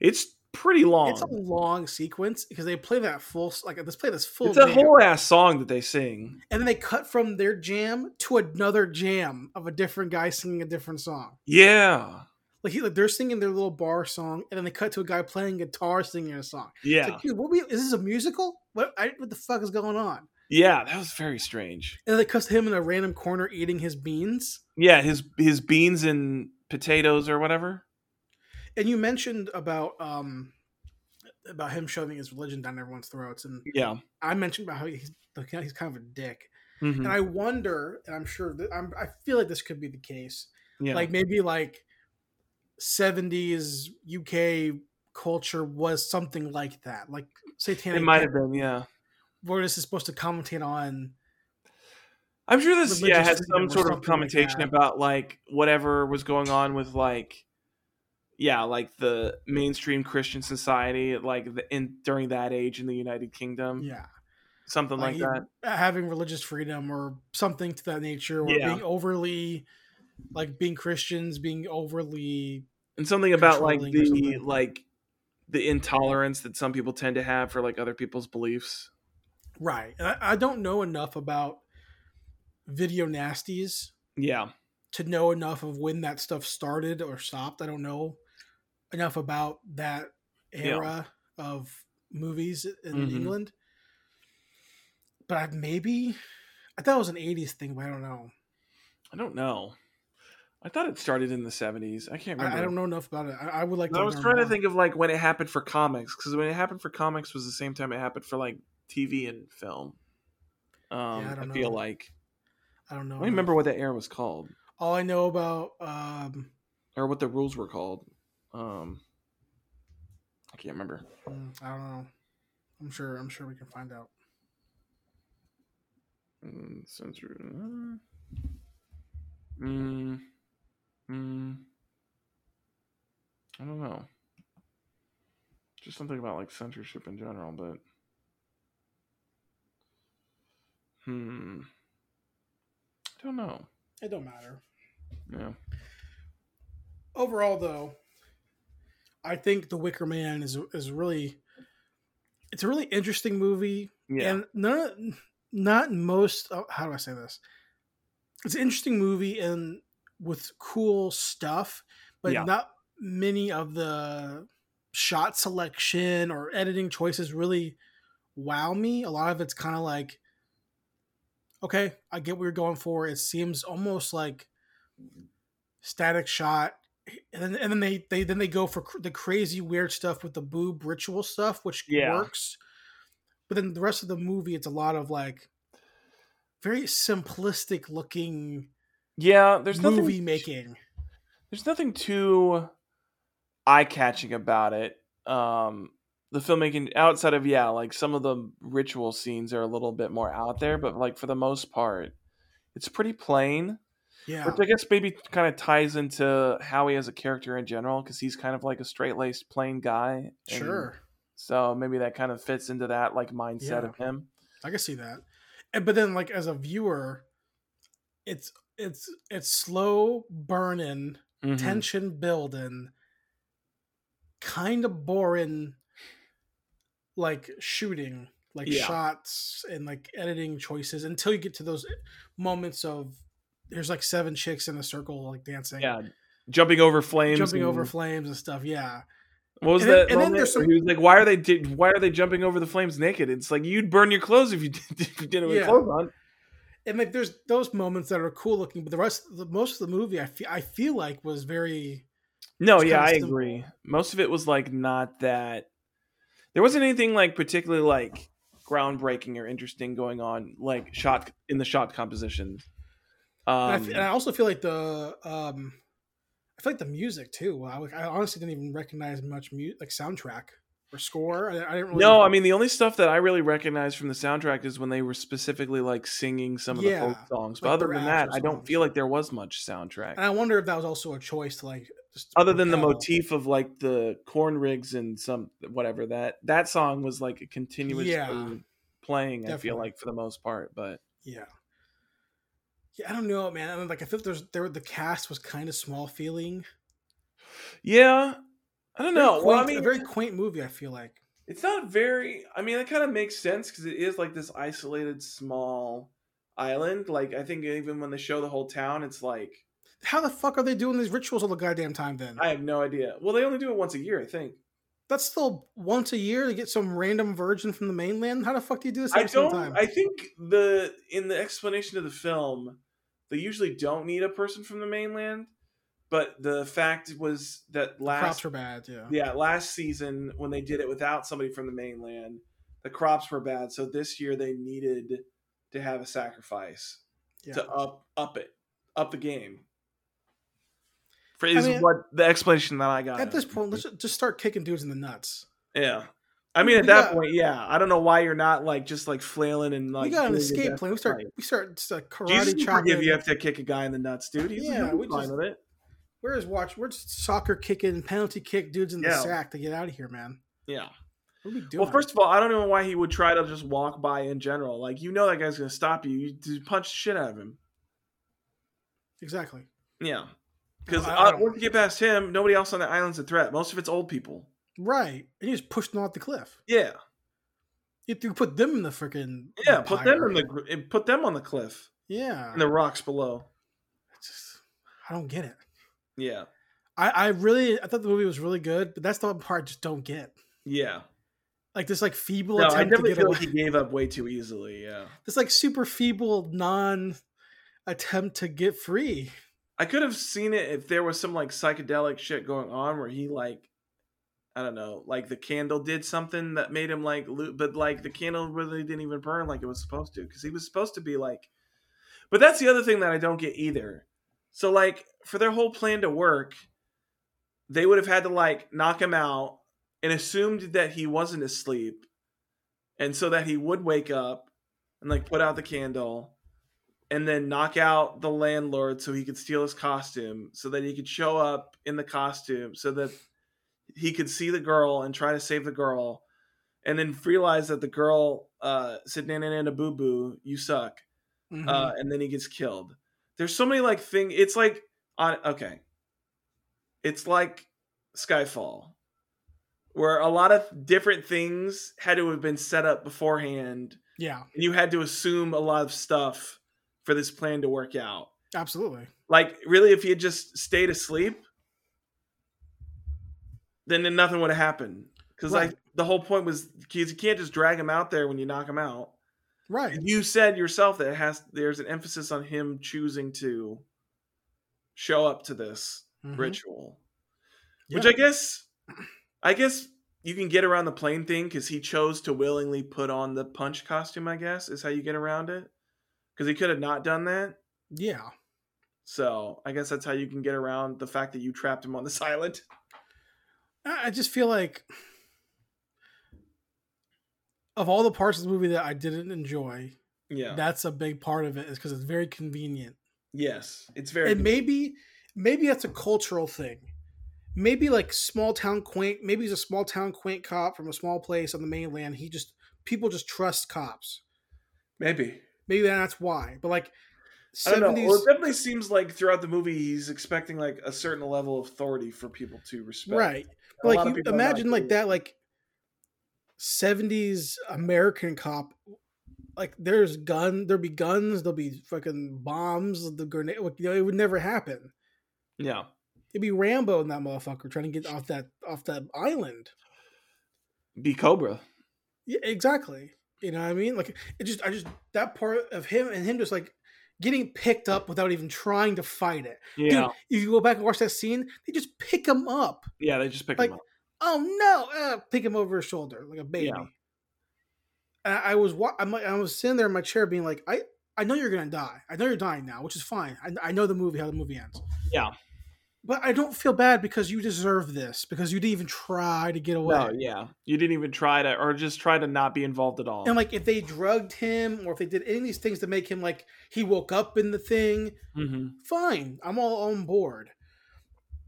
It's pretty long. It's a long sequence because they play that full like let's play this full It's a whole ass song that they sing. and then they cut from their jam to another jam of a different guy singing a different song. Yeah. Like, he, like they're singing their little bar song, and then they cut to a guy playing guitar singing a song. It's Yeah. like, dude, what we, is this a musical? What I, what the fuck is going on? Yeah, that was very strange. And they to him in a random corner eating his beans. Yeah, his his beans and potatoes or whatever. And you mentioned about um about him shoving his religion down everyone's throats, and Yeah. I mentioned about how he's he's kind of a dick, Mhm. and I wonder, and I'm sure that I'm, I feel like this could be the case, Yeah. like maybe like 70s UK culture was something like that, like satanic. it might have been, yeah. This is supposed to commentate on. I'm sure this yeah had some sort of something like commentation about like whatever was going on with like yeah, like the mainstream Christian society like the, in during that age in the United Kingdom. Yeah, Something like, he- that. having religious freedom or something to that nature, or Yeah. being overly, like being Christians, being overly And something about like the like the intolerance that some people tend to have for like other people's beliefs. Right. I, I don't know enough about video nasties Yeah. to know enough of when that stuff started or stopped. I don't know enough about that Yeah. era of movies in Mhm. England. But I maybe I thought it was an 80s thing, but I don't know. I don't know. I thought it started in the 70s. I can't remember. I, I don't know enough about it. I, I would like to I was trying to think of like when it happened for comics because when it happened for comics was the same time it happened for like TV and film. Um, I I, don't feel like I don't know. I don't remember what that era was called All I know about um or what the rules were called. Um, I can't remember. mm, I don't know. I'm sure I'm sure we can find out. Mm, censor. Mm, mm, I don't know. Just something about like censorship in general, but hmm, I don't know. It don't matter. Yeah, overall though i think the wicker man is is really it's a really interesting movie yeah, and not not most oh, how do i say this it's an interesting movie and with cool stuff but Yeah. not many of the shot selection or editing choices really wow me a lot of it's kind of like okay i get what you're going for it seems almost like static shot and then, and then they, they then they go for cr- the crazy weird stuff with the boob ritual stuff which Yeah. works but then the rest of the movie, it's a lot of like very simplistic looking Yeah, there's nothing movie nothing making. there's nothing too eye catching about it. Um, the filmmaking outside of yeah, like some of the ritual scenes are a little bit more out there, but like for the most part, it's pretty plain. Yeah, Which I guess maybe kind of ties into Howie as a character in general, because he's kind of like a straight laced, plain guy. sure. So maybe that kind of fits into that like mindset Yeah. of him. I can see that. And, but then like as a viewer, it's it's it's slow burning, Mhm. tension building, kind of boring like shooting, like Yeah. shots and like editing choices until you get to those eh, moments of there's like seven chicks in a circle like dancing. Yeah, jumping over flames, Jumping over flames and stuff, yeah. What was And then- that? and then there's some- like, "Why are they? Why are they jumping over the flames naked?" It's like you'd burn your clothes if you did, if you did it with Yeah. clothes on. And like there's those moments that are cool looking, but the rest, the most of the movie, I feel, I feel like was very No, yeah, I agree. Most of it was like not that. There wasn't anything like particularly like groundbreaking or interesting going on, like shot in the shot composition. And, I Um, and I also feel like the um, I feel like the music too. I, I honestly didn't even recognize much mu- like soundtrack or score. I, I didn't really. no, I mean the only stuff that I really recognized from the soundtrack is when they were specifically like singing some of the folk songs. But like other than that, I don't feel like there was much soundtrack. and I wonder if that was also a choice to like just other than the motif of like the corn rigs and some whatever that that song was like a continuous Yeah. playing i feel like for the most part but Yeah. Yeah, I don't know, man. I mean, like I feel there's there the cast was kind of small feeling. yeah i don't know well i mean a very quaint movie. I feel like. it's not very i mean it kind of makes sense because it is like this isolated small island like i think even when they show the whole town it's like How the fuck are they doing these rituals all the goddamn time? Then i have no idea well they only do it once a year i think that's still once a year to get some random virgin from the mainland. How the fuck do you do this I don't. time? I think the in the explanation of the film, they usually don't need a person from the mainland, but the fact was that last were bad. Yeah. yeah last season when they did it without somebody from the mainland, the crops were bad. So this year they needed to have a sacrifice Yeah. to up up it up the game. Is mean, what the explanation that I got. At this point, let's just start kicking dudes in the nuts. yeah. I mean, at We that got- point, yeah. I don't know why you're not like just like flailing and like. we got an escape plan. We start. fight. We start just, uh, karate Jesus chopping. forgive you have to kick a guy in the nuts, dude. He's Yeah, yeah, we fine just- with it. We're just watch. We're just soccer kicking, penalty kick dudes in the Yeah. sack to get out of here, man. Yeah. What are we doing? Well, first of all, I don't know why he would try to just walk by in general. Like you know that guy's gonna stop you. You punch the shit out of him. exactly. Yeah. Because I- I once you get past him, nobody else on the island's a threat. Most of it's old people. Right, and you just pushed them off the cliff. Yeah. You have to put them in the freaking Yeah. Put them in the and put them on the cliff yeah. and the rocks below. It's just, I don't get it. Yeah. I, I really I thought the movie was really good, but that's the part I just don't get. Yeah. Like this like feeble No, I attempt to definitely get feel away. like he gave up way too easily. Yeah. This like super feeble non attempt to get free. I could have seen it if there was some like psychedelic shit going on where he like I don't know, like the candle did something that made him like lo- but like the candle really didn't even burn like it was supposed to cuz he was supposed to be like But that's the other thing that I don't get either. So like for their whole plan to work, they would have had to like knock him out and assumed that he wasn't asleep and so that he would wake up and like put out the candle and then knock out the landlord so he could steal his costume so that he could show up in the costume so that he could see the girl and try to save the girl and then realize that the girl uh said nana nana boo boo you suck Mhm. uh and then he gets killed. There's so many like thing it's like on okay. It's like skyfall where a lot of different things had to have been set up beforehand. Yeah, and you had to assume a lot of stuff for this plan to work out. absolutely. Like, really, if he had just stayed asleep, then then nothing would have happened. Because Right. like the whole point was, kids, you can't just drag him out there when you knock him out. Right. You said yourself that it has there's an emphasis on him choosing to show up to this Mhm. ritual, Yeah. which I guess, I guess you can get around the plane thing because he chose to willingly put on the punch costume. I guess is how you get around it because he could have not done that. Yeah. So I guess that's how you can get around the fact that you trapped him on this island. I just feel like of all the parts of the movie that I didn't enjoy, Yeah. that's a big part of it is because it's very convenient. yes, it's very. and maybe maybe that's a cultural thing. Maybe like small town quaint. Maybe he's a small town quaint cop from a small place on the mainland. He just people just trust cops. maybe. Maybe that's why. But like I don't know. Well, it definitely seems like throughout the movie he's expecting like a certain level of authority for people to respect. right? But like you people are not imagine like that like seventies American cop. Like there's gun, there'll be guns, there'll be fucking bombs, the grenade. You know, it would never happen. Yeah. It'd be Rambo and that motherfucker trying to get off that off that island. Be Cobra. Yeah, exactly. You know what I mean? Like it just I just that part of him and him just like getting picked up without even trying to fight it. Yeah. Dude, if you go back and watch that scene, they just pick him up. Yeah, they just pick Like, him up. Oh no! Uh, pick him over his shoulder like a baby. Yeah. And I, I was wa- I'm like, I was sitting there in my chair being like, I I know you're gonna die. I know you're dying now, which is fine. I, I know the movie how the movie ends. Yeah. But I don't feel bad because you deserve this because you didn't even try to get away. No, yeah. You didn't even try to or just try to not be involved at all. And like if they drugged him or if they did any of these things to make him like he woke up in the thing, hmm fine, I'm all on board.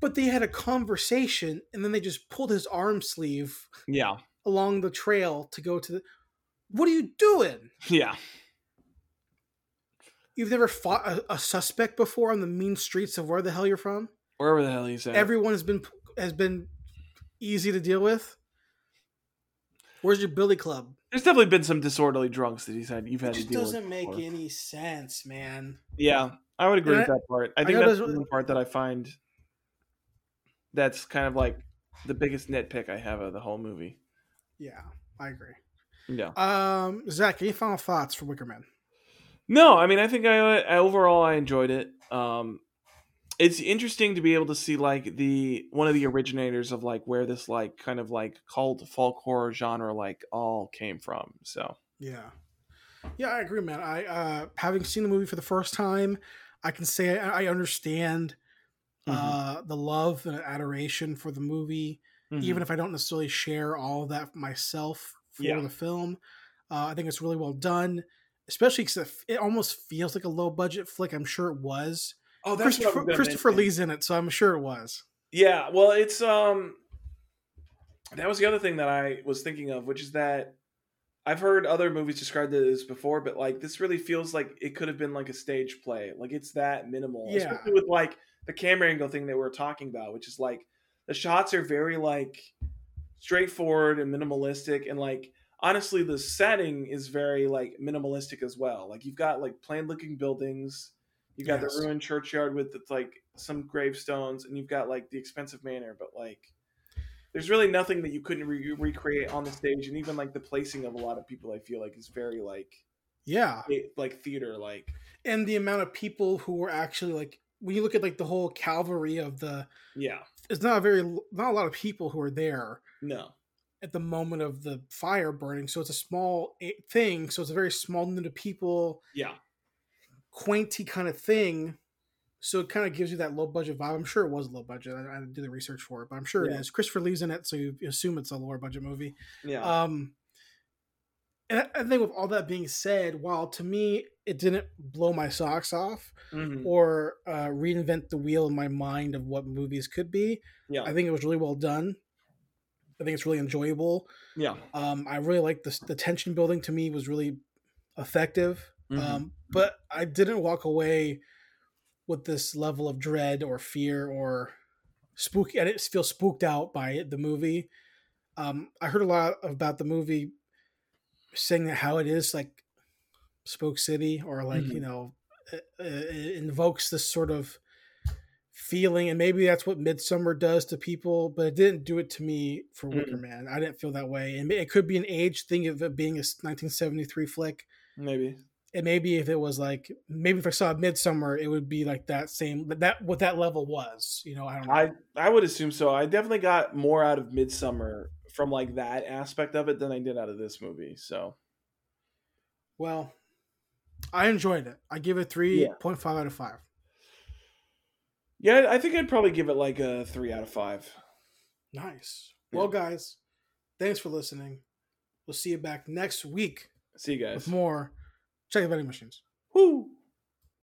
But they had a conversation and then they just pulled his arm sleeve Yeah. along the trail to go to the What are you doing? Yeah. You've never fought a, a suspect before on the mean streets of where the hell you're from? Wherever the hell he's at. Everyone has been has been easy to deal with. Where's your billy club? There's definitely been some disorderly drunks that he's had you've It had to just deal doesn't with. make before. any sense, man. Yeah, I would agree And with I- that part. I I think know that's the one part that I find that's kind of like the biggest nitpick I have of the whole movie. Yeah, I agree. Yeah. Um, Zach, any final thoughts for Wicker Man? No, I mean I think I, I overall I enjoyed it. Um it's interesting to be able to see like the one of the originators of like where this like kind of like cult folk horror genre like all came from. So Yeah, yeah, I agree, man. I uh, having seen the movie for the first time, I can say I, I understand Mm-hmm. uh, the love and adoration for the movie, Mm-hmm. even if I don't necessarily share all of that myself for Yeah. the film. Uh, I think it's really well done, especially because it, it almost feels like a low budget flick. I'm sure it was. Oh Christopher, Christopher Lee's in it, so I'm sure it was. Yeah, well, it's um that was the other thing that I was thinking of, which is that I've heard other movies described this before, but like this really feels like it could have been like a stage play. Like it's that minimal. Yeah. Especially with like the camera angle thing that we are talking about, which is like the shots are very like straightforward and minimalistic and like honestly the setting is very like minimalistic as well. Like you've got like plain looking buildings, you got Yes. the ruined churchyard with like some gravestones, and you've got like the expensive manor, but like there's really nothing that you couldn't re- recreate on the stage, and even like the placing of a lot of people, I feel like is very like Yeah, it- like theater like. and the amount of people who were actually like when you look at like the whole cavalry of the Yeah, it's not a very not a lot of people who are there no, at the moment of the fire burning so it's a small eh, thing so it's a very small number of people. Yeah, quainty kind of thing so it kind of gives you that low budget vibe i'm sure it was low budget i, I didn't do the research for it but i'm sure it Yeah. is christopher lee's in it so you assume it's a lower budget movie yeah, um and I- I think with all that being said, while to me it didn't blow my socks off, Mhm. or uh, reinvent the wheel in my mind of what movies could be. yeah, I think it was really well done. I think it's really enjoyable. yeah. Um, I really like the the tension building. To me, was really effective. Mhm. Um, but I didn't walk away with this level of dread or fear or spooky. I didn't feel spooked out by it, the movie. Um, I heard a lot about the movie saying that how it is like Spook City or like Mhm. you know it, it invokes this sort of feeling and maybe that's what Midsommar does to people but it didn't do it to me for wicker man i didn't feel that way and it could be an age thing of it being a 1973 flick maybe. And maybe if it was like maybe if i saw Midsommar it would be like that same that what that level was you know i don't know I I would assume so. I definitely got more out of Midsommar from like that aspect of it than I did out of this movie. So Well, I enjoyed it. I give it three point five out of five. yeah, I think I'd probably give it like a three out of five. Nice. Yeah. Well, guys, thanks for listening. We'll see you back next week See you guys. with more Check the Vending Machines. Woo!